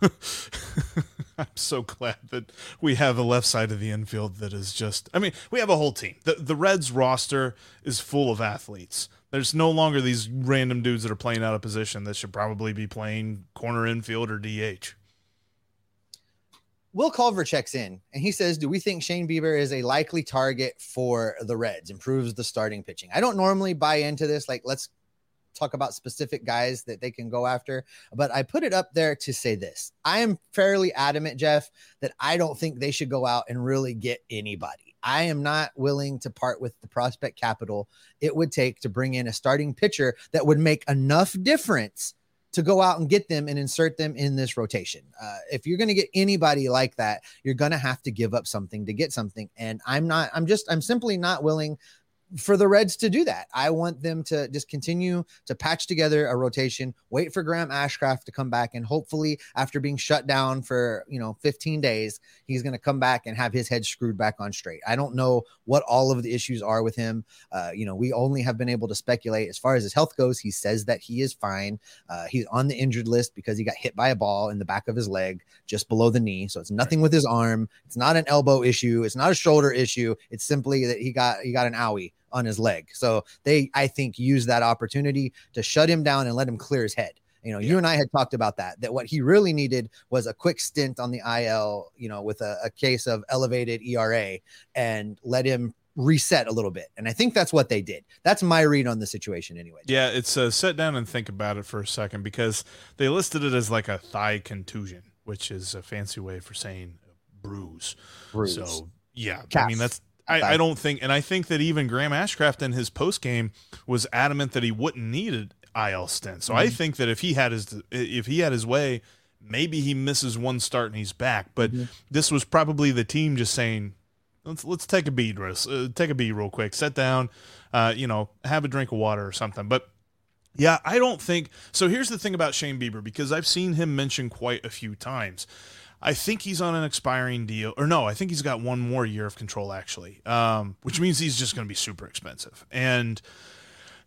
I'm so glad that we have a left side of the infield that is just. I mean, we have a whole team. The the Reds roster is full of athletes. There's no longer these random dudes that are playing out of position that should probably be playing corner infield or DH. Will Culver checks in and he says, Do we think Shane Bieber is a likely target for the Reds? Improves the starting pitching. I don't normally buy into this. Like, let's talk about specific guys that they can go after, but I put it up there to say this. I am fairly adamant, Jeff, that I don't think they should go out and really get anybody. I am not willing to part with the prospect capital it would take to bring in a starting pitcher that would make enough difference to go out and get them and insert them in this rotation. Uh, if you're going to get anybody like that, you're going to have to give up something to get something. And I'm not, I'm just, I'm simply not willing for the Reds to do that. I want them to just continue to patch together a rotation, wait for Graham Ashcraft to come back, and hopefully, after being shut down for you know 15 days, he's going to come back and have his head screwed back on straight. I don't know what all of the issues are with him. Uh, you know, we only have been able to speculate as far as his health goes. He says that he is fine. Uh, he's on the injured list because he got hit by a ball in the back of his leg, just below the knee. So it's nothing with his arm. It's not an elbow issue. It's not a shoulder issue. It's simply that he got he got an owie on his leg. So they, I think, use that opportunity to shut him down and let him clear his head. You know, yeah. you and I had talked about that, that what he really needed was a quick stint on the IL, you know, with a, a case of elevated ERA and let him reset a little bit. And I think that's what they did. That's my read on the situation anyway. Yeah, it's uh, sit down and think about it for a second because they listed it as like a thigh contusion, which is a fancy way for saying bruise. Bruise. So yeah, I mean that's I, I don't think, and I think that even Graham Ashcraft in his post game was adamant that he wouldn't need an IL stint. So I Mhm. think that if he had his if he had his way, maybe he misses one start and he's back. But Mm-hmm. this was probably the team just saying, let's let's take a beat. Uh, take a beat real quick. Sit down, uh, you know, have a drink of water or something. But yeah, I don't think so. Here's the thing about Shane Bieber because I've seen him mentioned quite a few times. I think he's on an expiring deal, or no, I think he's got one more year of control actually, um, which means he's just going to be super expensive. And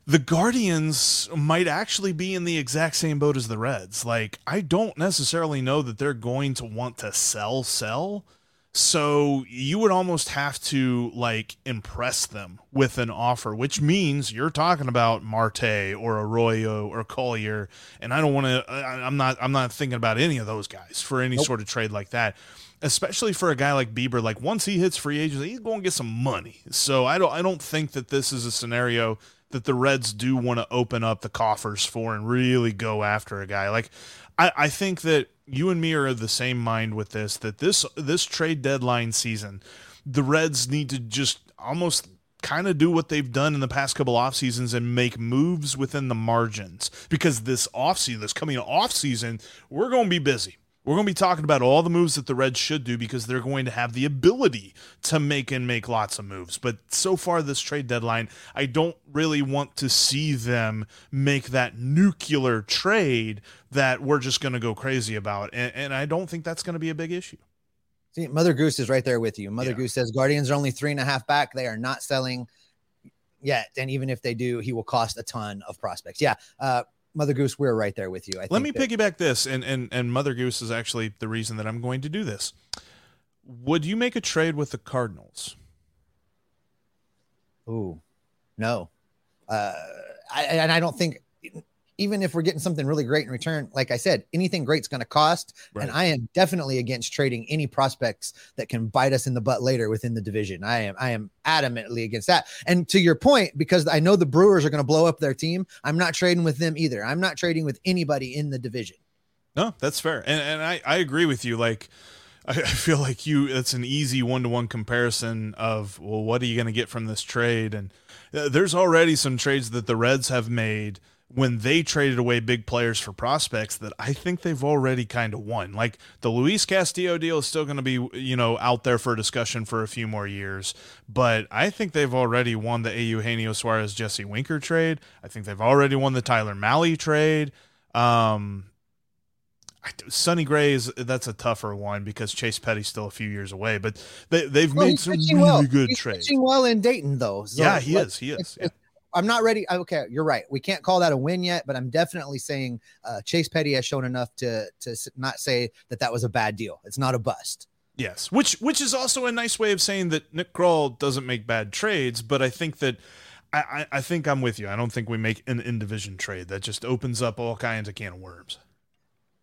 the Guardians might actually be in the exact same boat as the Reds. Like, I don't necessarily know that they're going to want to sell, sell. So you would almost have to like impress them with an offer, which means you're talking about Marte or Arroyo or Collier, and I don't want to. I'm not. I'm not thinking about any of those guys for any sort of trade like that. Especially for a guy like Bieber, like once he hits free agency, he's going to get some money. So I don't. I don't think that this is a scenario that the Reds do want to open up the coffers for and really go after a guy. Like I, I think that you and me are of the same mind with this. That this this trade deadline season, the Reds need to just almost kind of do what they've done in the past couple off seasons and make moves within the margins because this off season, this coming off season, we're going to be busy. We're going to be talking about all the moves that the Reds should do because they're going to have the ability to make and make lots of moves. But so far, this trade deadline, I don't really want to see them make that nuclear trade that we're just going to go crazy about. And, and I don't think that's going to be a big issue. See, Mother Goose is right there with you. Mother Yeah. Goose says Guardians are only three and a half back. They are not selling yet. And even if they do, he will cost a ton of prospects. Yeah. Uh, Mother Goose, we're right there with you. I Let me that- piggyback this, and, and, and Mother Goose is actually the reason that I'm going to do this. Would you make a trade with the Cardinals? Ooh, no. Uh, I, and I don't think, even if we're getting something really great in return, like I said, anything great's going to cost. And I am definitely against trading any prospects that can bite us in the butt later within the division. I am, I am adamantly against that. And to your point, because I know the Brewers are going to blow up their team, I'm not trading with them either. I'm not trading with anybody in the division. No, that's fair, and and I I agree with you. Like, I, feel like you it's an easy one to one comparison of well, what are you going to get from this trade? And uh, there's already some trades that the Reds have made when they traded away big players for prospects that I think they've already kind of won. Like the Luis Castillo deal is still going to be you know out there for discussion for a few more years, but I think they've already won the A. Eugenio Suarez Jesse Winker trade. I think they've already won the Tyler Mahle trade. Um, I, Sonny Gray is that's a tougher one because Chase Petty's still a few years away, but they they've Well, made some really well. good He's trades. pitching well in Dayton, though. So yeah, he is. He is. it's- Yeah. I'm not ready. Okay, you're right. We can't call that a win yet, but I'm definitely saying uh, Chase Petty has shown enough to to not say that that was a bad deal. It's not a bust. Yes, which which is also a nice way of saying that Nick Krall doesn't make bad trades, but I think that I, I, I think I'm with you. I don't think we make an in division trade that just opens up all kinds of can of worms.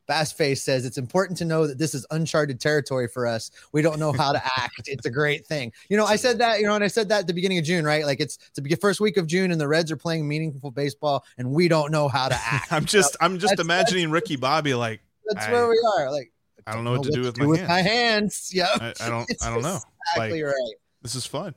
Fastface says it's important to know that this is uncharted territory for us. We don't know how to act. It's a great thing. You know, I said that, you know, and I said that at the beginning of June, right? Like it's it's the first week of June and the Reds are playing meaningful baseball and we don't know how to act. I'm just I'm just That's- imagining Ricky Bobby like That's I- where we are. Like I don't know what to do with my with hands. my hands. Yeah. I, I don't I don't know. Exactly Like, right. This is fun.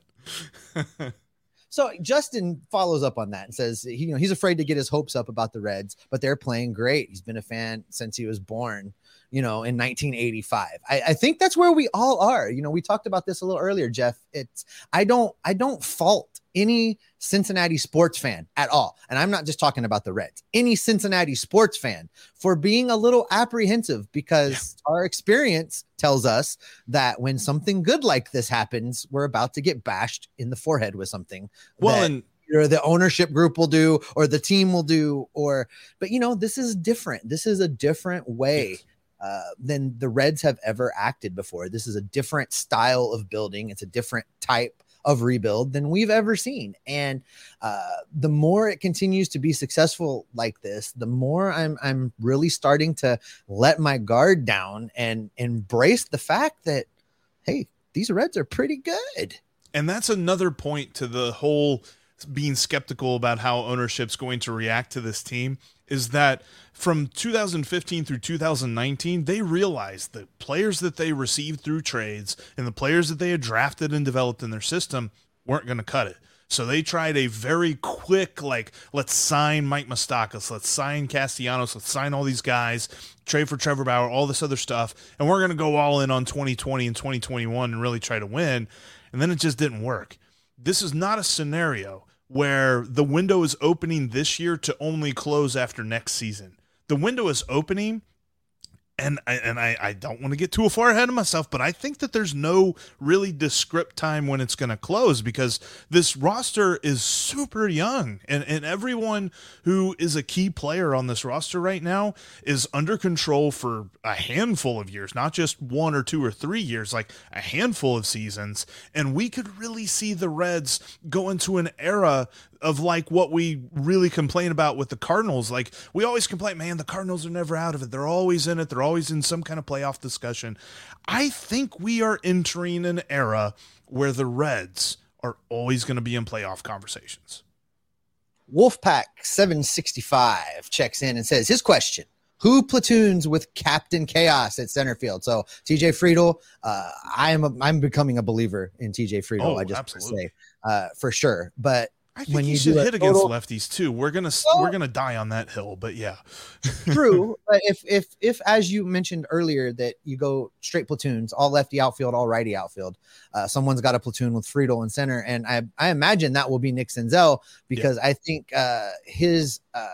So Justin follows up on that and says he, you know, he's afraid to get his hopes up about the Reds, but they're playing great. He's been a fan since he was born, you know, in 1985. I, I think that's where we all are. You know, we talked about this a little earlier, Jeff. It's I don't I don't fault any Cincinnati sports fan at all. And I'm not just talking about the Reds, any Cincinnati sports fan for being a little apprehensive because our experience tells us that when something good like this happens, we're about to get bashed in the forehead with something. Well, that and either the ownership group will do or the team will do, or but you know, this is different. This is a different way. Uh, than the Reds have ever acted before. This is a different style of building. It's a different type of rebuild than we've ever seen. And uh, the more it continues to be successful like this, the more I'm I'm really starting to let my guard down and embrace the fact that hey, these Reds are pretty good. And that's another point to the whole being skeptical about how ownership's going to react to this team is that from 2015 through 2019, they realized that players that they received through trades and the players that they had drafted and developed in their system weren't going to cut it. So they tried a very quick, like, let's sign Mike Moustakas, let's sign Castellanos, let's sign all these guys, trade for Trevor Bauer, all this other stuff, and we're going to go all in on 2020 and 2021 and really try to win. And then it just didn't work. This is not a scenario where the window is opening this year to only close after next season. The window is opening and I, and I, I don't want to get too far ahead of myself, but I think that there's no really descript time when it's going to close because this roster is super young, and and everyone who is a key player on this roster right now is under control for a handful of years, not just one or two or three years, like a handful of seasons, and we could really see the Reds go into an era of like what we really complain about with the Cardinals. Like we always complain, man, the Cardinals are never out of it. They're always in it. They're always in some kind of playoff discussion. I think we are entering an era where the Reds are always going to be in playoff conversations. Wolfpack 765 checks in and says his question who platoons with Captain Chaos at center field? So TJ Friedl, uh, I am a, I'm becoming a believer in TJ Friedl. Oh, I just absolutely. say uh, for sure. But I think when you should do a hit against total- lefties too. We're gonna Well- we're gonna die on that hill, but yeah, True, but if if if as you mentioned earlier that you go straight platoons, all lefty outfield, all righty outfield, uh, someone's got a platoon with Friedl in center, and I I imagine that will be Nick Senzel because I think uh, his uh,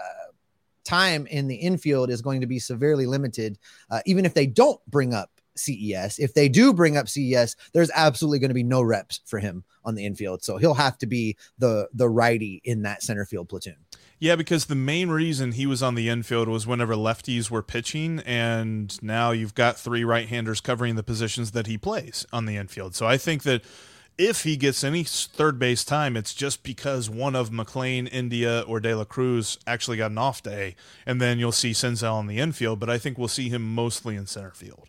time in the infield is going to be severely limited, uh, even if they don't bring up. CES. If they do bring up CES, there's absolutely going to be no reps for him on the infield. So he'll have to be the the righty in that center field platoon. yeah, because the main reason he was on the infield was whenever lefties were pitching, and now you've got three right-handers covering the positions that he plays on the infield. So I think that if he gets any third base time, it's just because one of McLain, India, or De La Cruz actually got an off day, and then you'll see Senzel on the infield. But I think we'll see him mostly in center field.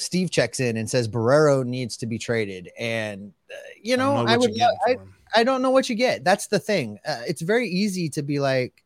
Steve checks in and says Barrero needs to be traded, and uh, you I know, know I, would, I. I don't know what you get. That's the thing. Uh, it's very easy to be like,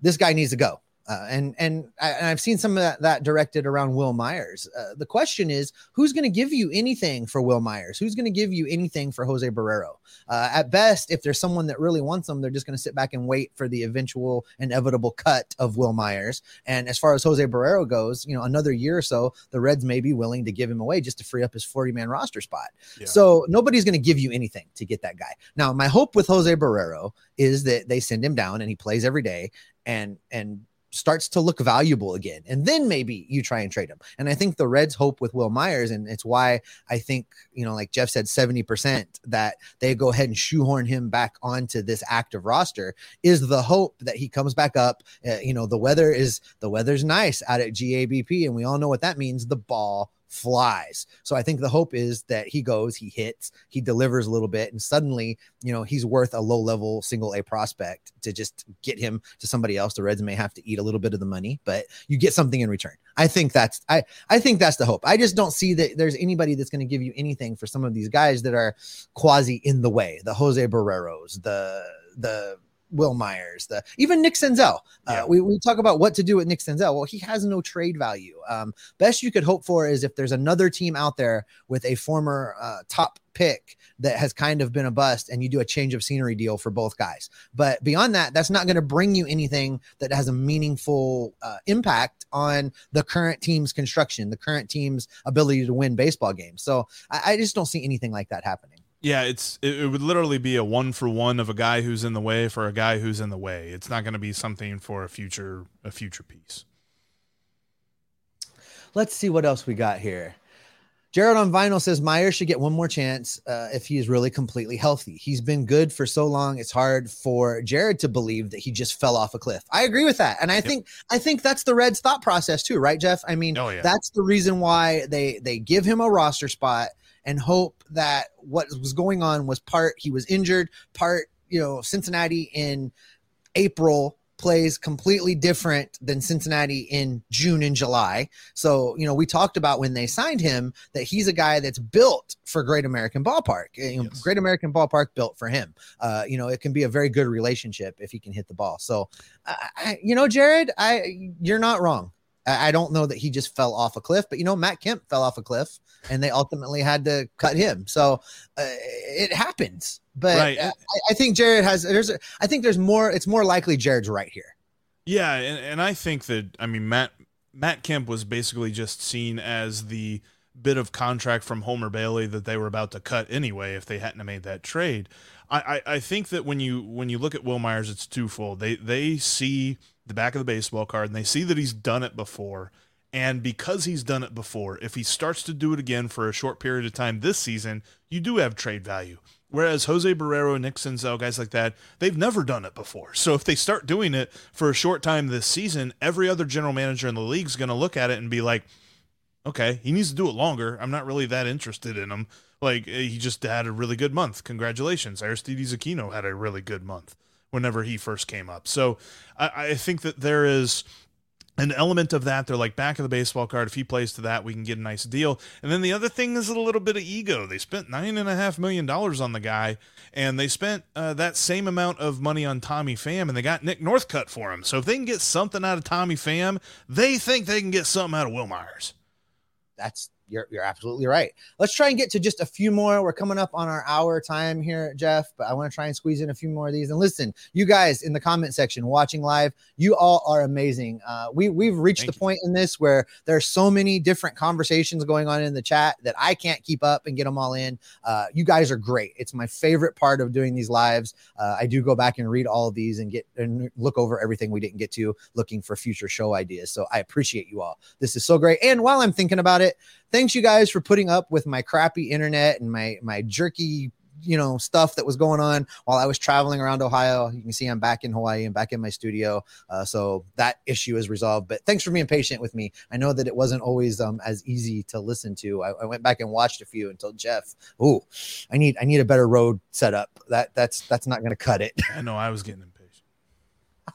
this guy needs to go. Uh, and and, I, I've seen some of that, that directed around Wil Myers. Uh, the question is, who's going to give you anything for Wil Myers? Who's going to give you anything for Jose Barrero? Uh, at best, if there's someone that really wants them, they're just going to sit back and wait for the eventual inevitable cut of Wil Myers. And as far as Jose Barrero goes, you know, another year or so, the Reds may be willing to give him away just to free up his 40 man roster spot. Yeah. So nobody's going to give you anything to get that guy. Now, my hope with Jose Barrero is that they send him down and he plays every day and and starts to look valuable again. And then maybe you try and trade him. And I think the Reds hope with Wil Myers, and it's why I think, you know, like Jeff said, 70% that they go ahead and shoehorn him back onto this active roster is the hope that he comes back up. Uh, you know, the weather is the weather's nice out at GABP, and we all know what that means. The ball flies. So I think the hope is that he goes, he hits, he delivers a little bit, and suddenly, you know, he's worth a low level single A prospect to just get him to somebody else. The Reds may have to eat a little bit of the money, but you get something in return. I think that's I I think that's the hope. I just don't see that there's anybody that's going to give you anything for some of these guys that are quasi in the way. The Jose Barreros, the the Wil Myers, the even Nick Senzel. Uh, Yeah. we, we talk about what to do with Nick Senzel. Well, he has no trade value. Um, best you could hope for is if there's another team out there with a former uh, top pick that has kind of been a bust and you do a change of scenery deal for both guys. But beyond that, that's not going to bring you anything that has a meaningful uh, impact on the current team's construction, the current team's ability to win baseball games. So I, I just don't see anything like that happening. Yeah, it's it, it would literally be a one for one of a guy who's in the way for a guy who's in the way. It's not going to be something for a future a future piece. Let's see what else we got here. Jared on vinyl says Myers should get one more chance uh, if he is really completely healthy. He's been good for so long; it's hard for Jared to believe that he just fell off a cliff. I agree with that, and I think I think that's the Reds' thought process too, right, Jeff? I mean, Oh, yeah. that's the reason why they they give him a roster spot and hope that what was going on was part he was injured, part you know Cincinnati in April plays completely different than Cincinnati in June and July. So, you know, we talked about when they signed him that he's a guy that's built for Great American Ballpark. You know, Yes. Great American Ballpark built for him. Uh, you know, it can be a very good relationship if he can hit the ball. So, I, I, you know, Jared, I you're not wrong. I, don't know that he just fell off a cliff, but you know, Matt Kemp fell off a cliff, and they ultimately had to cut him. So uh, it happens. But Right. I, I think Jared has. There's. A, I think there's more. It's more likely Jared's right here. Yeah, and, and I think that I mean Matt Matt Kemp was basically just seen as the bit of contract from Homer Bailey that they were about to cut anyway if they hadn't have made that trade. I, I, I think that when you when you look at Wil Myers, it's twofold. They they see the back of the baseball card and they see that he's done it before. And because he's done it before, if he starts to do it again for a short period of time this season, you do have trade value. Whereas Jose Barrero, Nick Senzel, guys like that, they've never done it before. So if they start doing it for a short time this season, every other general manager in the league is going to look at it and be like, okay, he needs to do it longer. I'm not really that interested in him. Like eh, he just had a really good month. Congratulations. Aristides Aquino had a really good month whenever he first came up. So I, I think that there is an element of that. They're like back of the baseball card. If he plays to that, we can get a nice deal. And then the other thing is a little bit of ego. They spent nine and a half million dollars on the guy, and they spent uh, that same amount of money on Tommy Pham, and they got Nick Northcut for him. So if they can get something out of Tommy Pham, they think they can get something out of Wil Myers. That's you're you're absolutely right. Let's try and get to just a few more. We're coming up on our hour time here, Jeff, but I want to try and squeeze in a few more of these. And listen, you guys in the comment section watching live, you all are amazing. Uh, we we've reached Thank the point in this where there are so many different conversations going on in the chat that I can't keep up and get them all in. Uh, you guys are great. It's my favorite part of doing these lives. Uh, I do go back and read all of these and get and look over everything we didn't get to, looking for future show ideas. So I appreciate you all. This is so great. And while I'm thinking about it, thanks you guys for putting up with my crappy internet and my my jerky you know stuff that was going on while I was traveling around Ohio. You can see I'm back in Hawaii and back in my studio, uh, so that issue is resolved. But thanks for being patient with me. I know that it wasn't always um, as easy to listen to. I, I went back and watched a few told Jeff, "Oh, I need I need a better road setup. That that's that's not going to cut it." I know I was getting.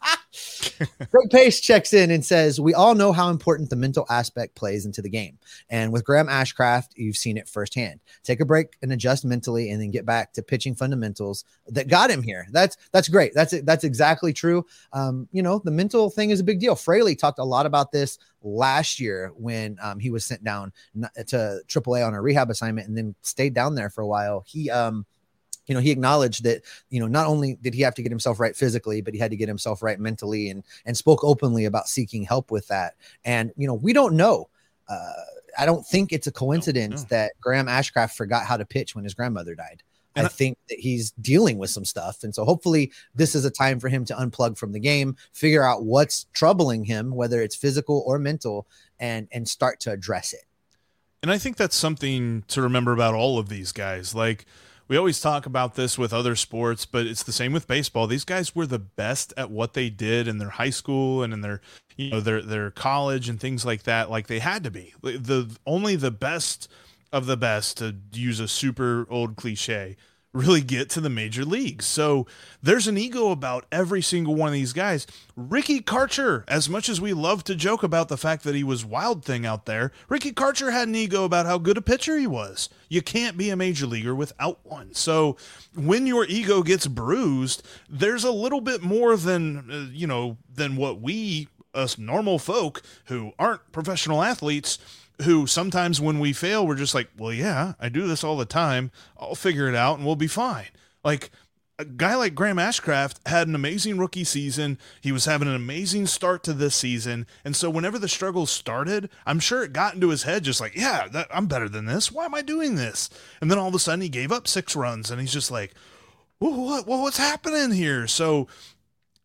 Greg Pace checks in and says, We all know how important the mental aspect plays into the game. And with Graham Ashcraft, you've seen it firsthand. Take a break and adjust mentally and then get back to pitching fundamentals that got him here. That's that's great. That's that's exactly true. Um, you know, the mental thing is a big deal. Fraley talked a lot about this last year when um, he was sent down to AAA on a rehab assignment and then stayed down there for a while. He um you know, he acknowledged that, you know, not only did he have to get himself right physically, but he had to get himself right mentally and and spoke openly about seeking help with that. And, you know, we don't know. Uh, I don't think it's a coincidence no. that Graham Ashcraft forgot how to pitch when his grandmother died. And I- think that he's dealing with some stuff. And so hopefully this is a time for him to unplug from the game, figure out what's troubling him, whether it's physical or mental, and and start to address it. And I think that's something to remember about all of these guys. Like we always talk about this with other sports, but it's the same with baseball. These guys were the best at what they did in their high school and in their you know their their college and things like that. Like they had to be the only the best of the best to use a super old cliche really get to the major leagues. So there's an ego about every single one of these guys. Ricky Karcher, as much as we love to joke about the fact that he was wild thing out there, Ricky Karcher had an ego about how good a pitcher he was. You can't be a major leaguer without one. So when your ego gets bruised, there's a little bit more than uh, you know than what we us normal folk who aren't professional athletes who sometimes when we fail, we're just like, well, yeah, I do this all the time. I'll figure it out and we'll be fine. Like a guy like Graham Ashcraft had an amazing rookie season. He was having an amazing start to this season. And so whenever the struggles started, I'm sure it got into his head just like, yeah, that, I'm better than this. Why am I doing this? And then all of a sudden he gave up six runs and he's just like, what, what what's happening here? So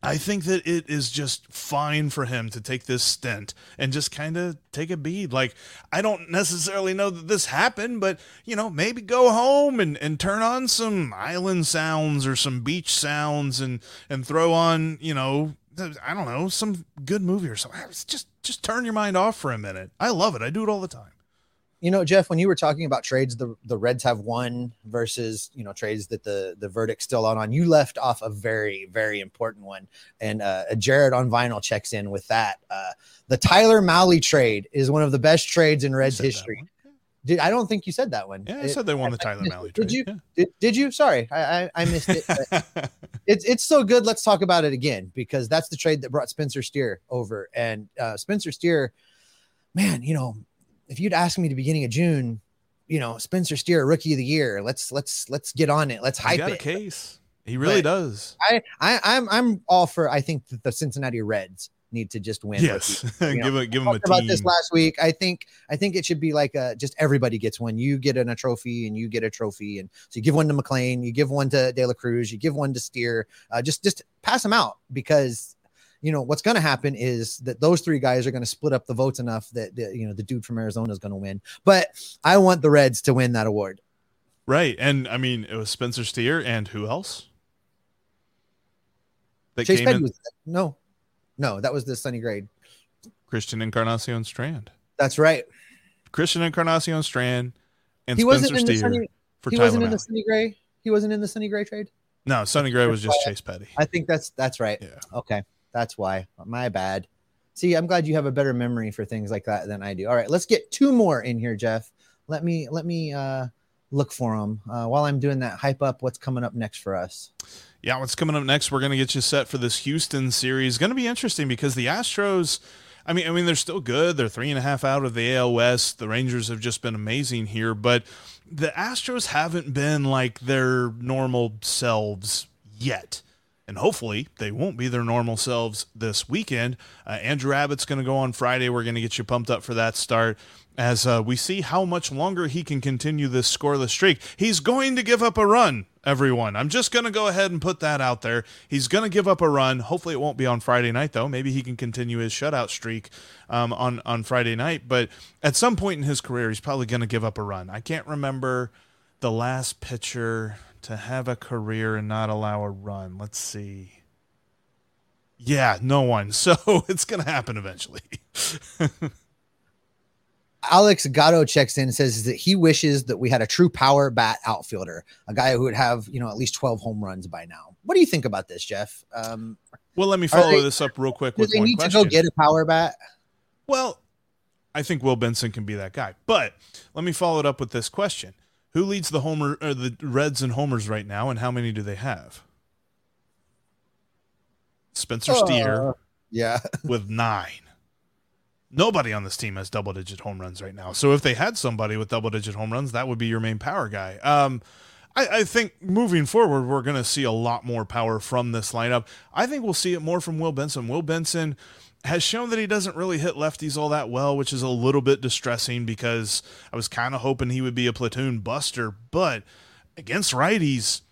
I think that it is just fine for him to take this stint and just kind of take a bead. Like, I don't necessarily know that this happened, but, you know, maybe go home and, and turn on some island sounds or some beach sounds and, and throw on, you know, I don't know, some good movie or something. Just, just turn your mind off for a minute. I love it. I do it all the time. You know, Jeff, when you were talking about trades, the the Reds have won versus you know trades that the the verdict's still out on. You left off a very very important one, and uh, Jared on vinyl checks in with that. Uh, the Tyler Mahle trade is one of the best trades in Reds history. Did I don't think you said that one? Yeah, I said they won the Tyler Mahle. Did you? Yeah. Did, did you? Sorry, I I, I missed it. it's it's so good. Let's talk about it again because that's the trade that brought Spencer Steer over, and uh, Spencer Steer, man, you know, if you'd asked me the beginning of June, you know, Spencer Steer, rookie of the year, let's let's let's get on it. Let's hype got it. A case. He really but does. I, I I'm I'm all for. I think that the Cincinnati Reds need to just win. Yes, give know, it, give them a about team. this last week. I think I think it should be like a, just everybody gets one. You get in a trophy, and you get a trophy, and so you give one to McLain, you give one to De La Cruz, you give one to Steer. Uh, just just pass them out because you know what's going to happen is that those three guys are going to split up the votes enough that the, you know the dude from Arizona is going to win. But I want the Reds to win that award. Right, and I mean it was Spencer Steer and who else? That Chase Petty was no, no, that was the Sonny Gray. Christian Encarnacion Strand. That's right. Christian Encarnacion Strand and he Spencer wasn't in Steer the Sonny, for he Tyler wasn't in the Sonny Gray. He wasn't in the Sonny Gray trade. No, Sonny Gray was just Chase Petty. I think that's that's right. Yeah. Okay, that's why. My bad. See, I'm glad you have a better memory for things like that than I do. All right, let's get two more in here, Jeff. Let me let me uh look for them uh, while I'm doing that. Hype up what's coming up next for us. Yeah, what's coming up next? We're to get you set for this Houston series. Going to be interesting because the Astros. I mean, I mean, they're still good. They're three and a half out of the AL West. The Rangers have just been amazing here, but the Astros haven't been like their normal selves yet. And hopefully they won't be their normal selves this weekend. Uh, Andrew Abbott's going to go on Friday. We're going to get you pumped up for that start as uh, we see how much longer he can continue this scoreless streak. He's going to give up a run, everyone. I'm just going to go ahead and put that out there. He's going to give up a run. Hopefully, it won't be on Friday night, though. Maybe he can continue his shutout streak um, on, on Friday night. But at some point in his career, he's probably going to give up a run. I can't remember the last pitcher to have a career and not allow a run. Let's see. Yeah, no one. So it's going to happen eventually. Alex Gatto checks in and says that he wishes that we had a true power bat outfielder, a guy who would have, you know, at least 12 home runs by now. What do you think about this, Jeff? Um, well, let me follow they, this up real quick with do they need question. to go get a power bat? Well, I think Will Benson can be that guy. But let me follow it up with this question. Who leads the homer or the Reds and homers right now and how many do they have? Spencer Uh, Steer yeah. with 9. Nobody on this team has double digit home runs right now. So if they had somebody with double digit home runs, that would be your main power guy. Um, I, I think moving forward, we're going to see a lot more power from this lineup. I think we'll see it more from Will Benson. Will Benson has shown that he doesn't really hit lefties all that well, which is a little bit distressing because I was kind of hoping he would be a platoon buster. But against righties,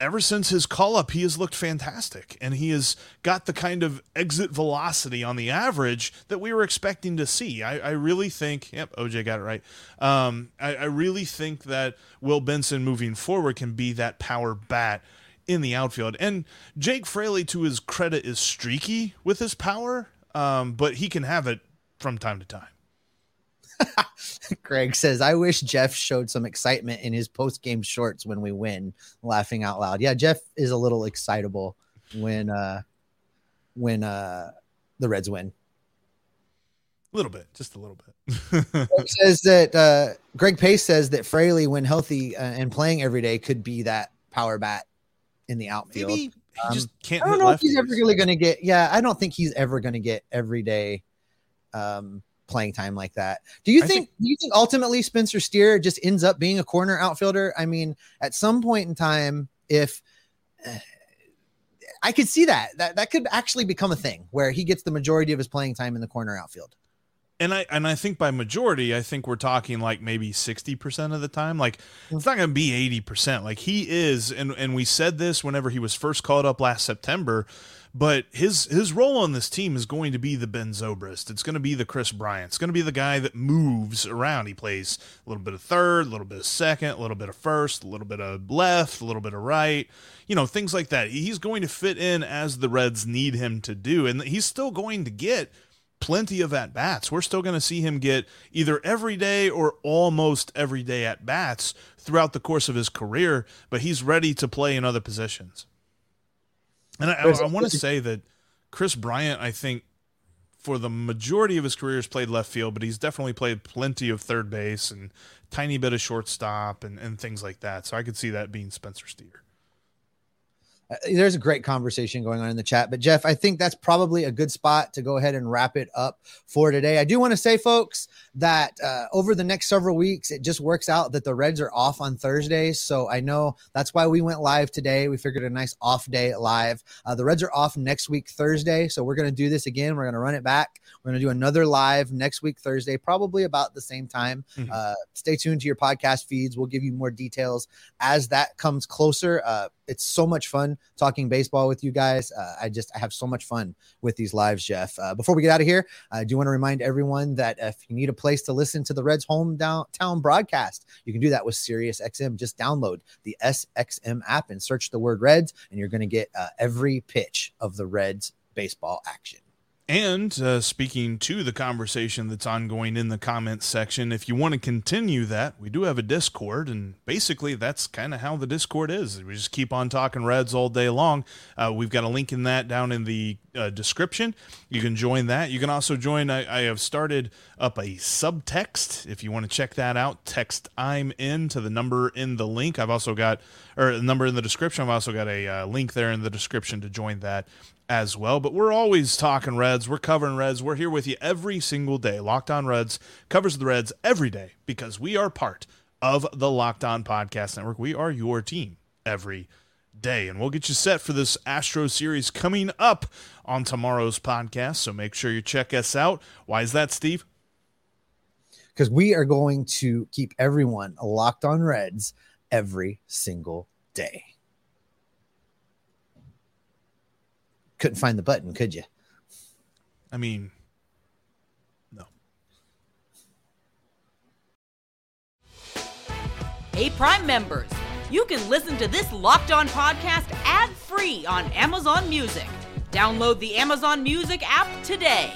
ever since his call up, he has looked fantastic. And he has got the kind of exit velocity on the average that we were expecting to see. I, I really think, yep, OJ got it right. Um, I, I really think that Will Benson moving forward can be that power bat in the outfield. And Jake Fraley, to his credit, is streaky with his power, um, but he can have it from time to time. Greg says, I wish Jeff showed some excitement in his post game shorts when we win, laughing out loud. Yeah, Jeff is a little excitable when uh when uh the Reds win. A little bit, just a little bit. Says that uh Greg Pace says that Fraley, when healthy uh, and playing every day, could be that power bat in the outfield. Maybe he Um, just can't I don't know if he's ever really going to get. Yeah, I don't think he's ever going to get every day um, playing time like that. Do you I think, Do you think ultimately Spencer Steer just ends up being a corner outfielder? I mean, at some point in time, if uh, I could see that that that could actually become a thing where he gets the majority of his playing time in the corner outfield. And I and I think by majority, I think we're talking like maybe sixty percent of the time. Like it's not going to be eighty percent. Like he is, and and we said this whenever he was first called up last September. But his his role on this team is going to be the Ben Zobrist. It's going to be the Kris Bryant. It's going to be the guy that moves around. He plays a little bit of third, a little bit of second, a little bit of first, a little bit of left, a little bit of right. You know, things like that. He's going to fit in as the Reds need him to do, and he's still going to get plenty of at bats. We're still going to see him get either every day or almost every day at bats throughout the course of his career, but he's ready to play in other positions. And I, I, I want to say that Kris Bryant, I think, for the majority of his career, has played left field, but he's definitely played plenty of third base and tiny bit of shortstop and, and things like that. So I could see that being Spencer Steer. Uh, there's a great conversation going on in the chat. But Jeff, I think that's probably a good spot to go ahead and wrap it up for today. I do want to say, folks, that uh, over the next several weeks, it just works out that the Reds are off on Thursdays. So I know that's why we went live today. We figured a nice off day live. Uh, the Reds are off next week, Thursday. So we're going to do this again. We're going to run it back. We're going to do another live next week, Thursday, probably about the same time. Mm-hmm. Uh, stay tuned to your podcast feeds. We'll give you more details as that comes closer. It's so much fun talking baseball with you guys. Uh, I just I have so much fun with these lives, Jeff. Uh, before we get out of here, I do want to remind everyone that if you need a place to listen to the Reds hometown broadcast, you can do that with Sirius XM. Just download the SXM app and search the word Reds, and you're going to get uh, every pitch of the Reds baseball action. And uh, speaking to the conversation that's ongoing in the comments section, if you want to continue that, we do have a Discord, and basically that's kind of how the Discord is. We just keep on talking Reds all day long. Uh, we've got a link in that down in the uh, description. You can join that. You can also join. I, I, have started up a subtext. If you want to check that out, text "I'm in" to the number in the link. I've also got or the number in the description. I've also got a uh, link there in the description to join that as well. But we're always talking Reds. We're covering Reds. We're here with you every single day. Locked On Reds covers the Reds every day because we are part of the Locked On Podcast Network. We are your team every day. And we'll get you set for this Astro series coming up on tomorrow's podcast. So make sure you check us out. Why is that, Steve? Because we are going to keep everyone locked on Reds every single day. Couldn't find the button, could you? I mean, no. Hey, Prime members, you can listen to this locked on podcast ad free on Amazon Music. Download the Amazon Music app today.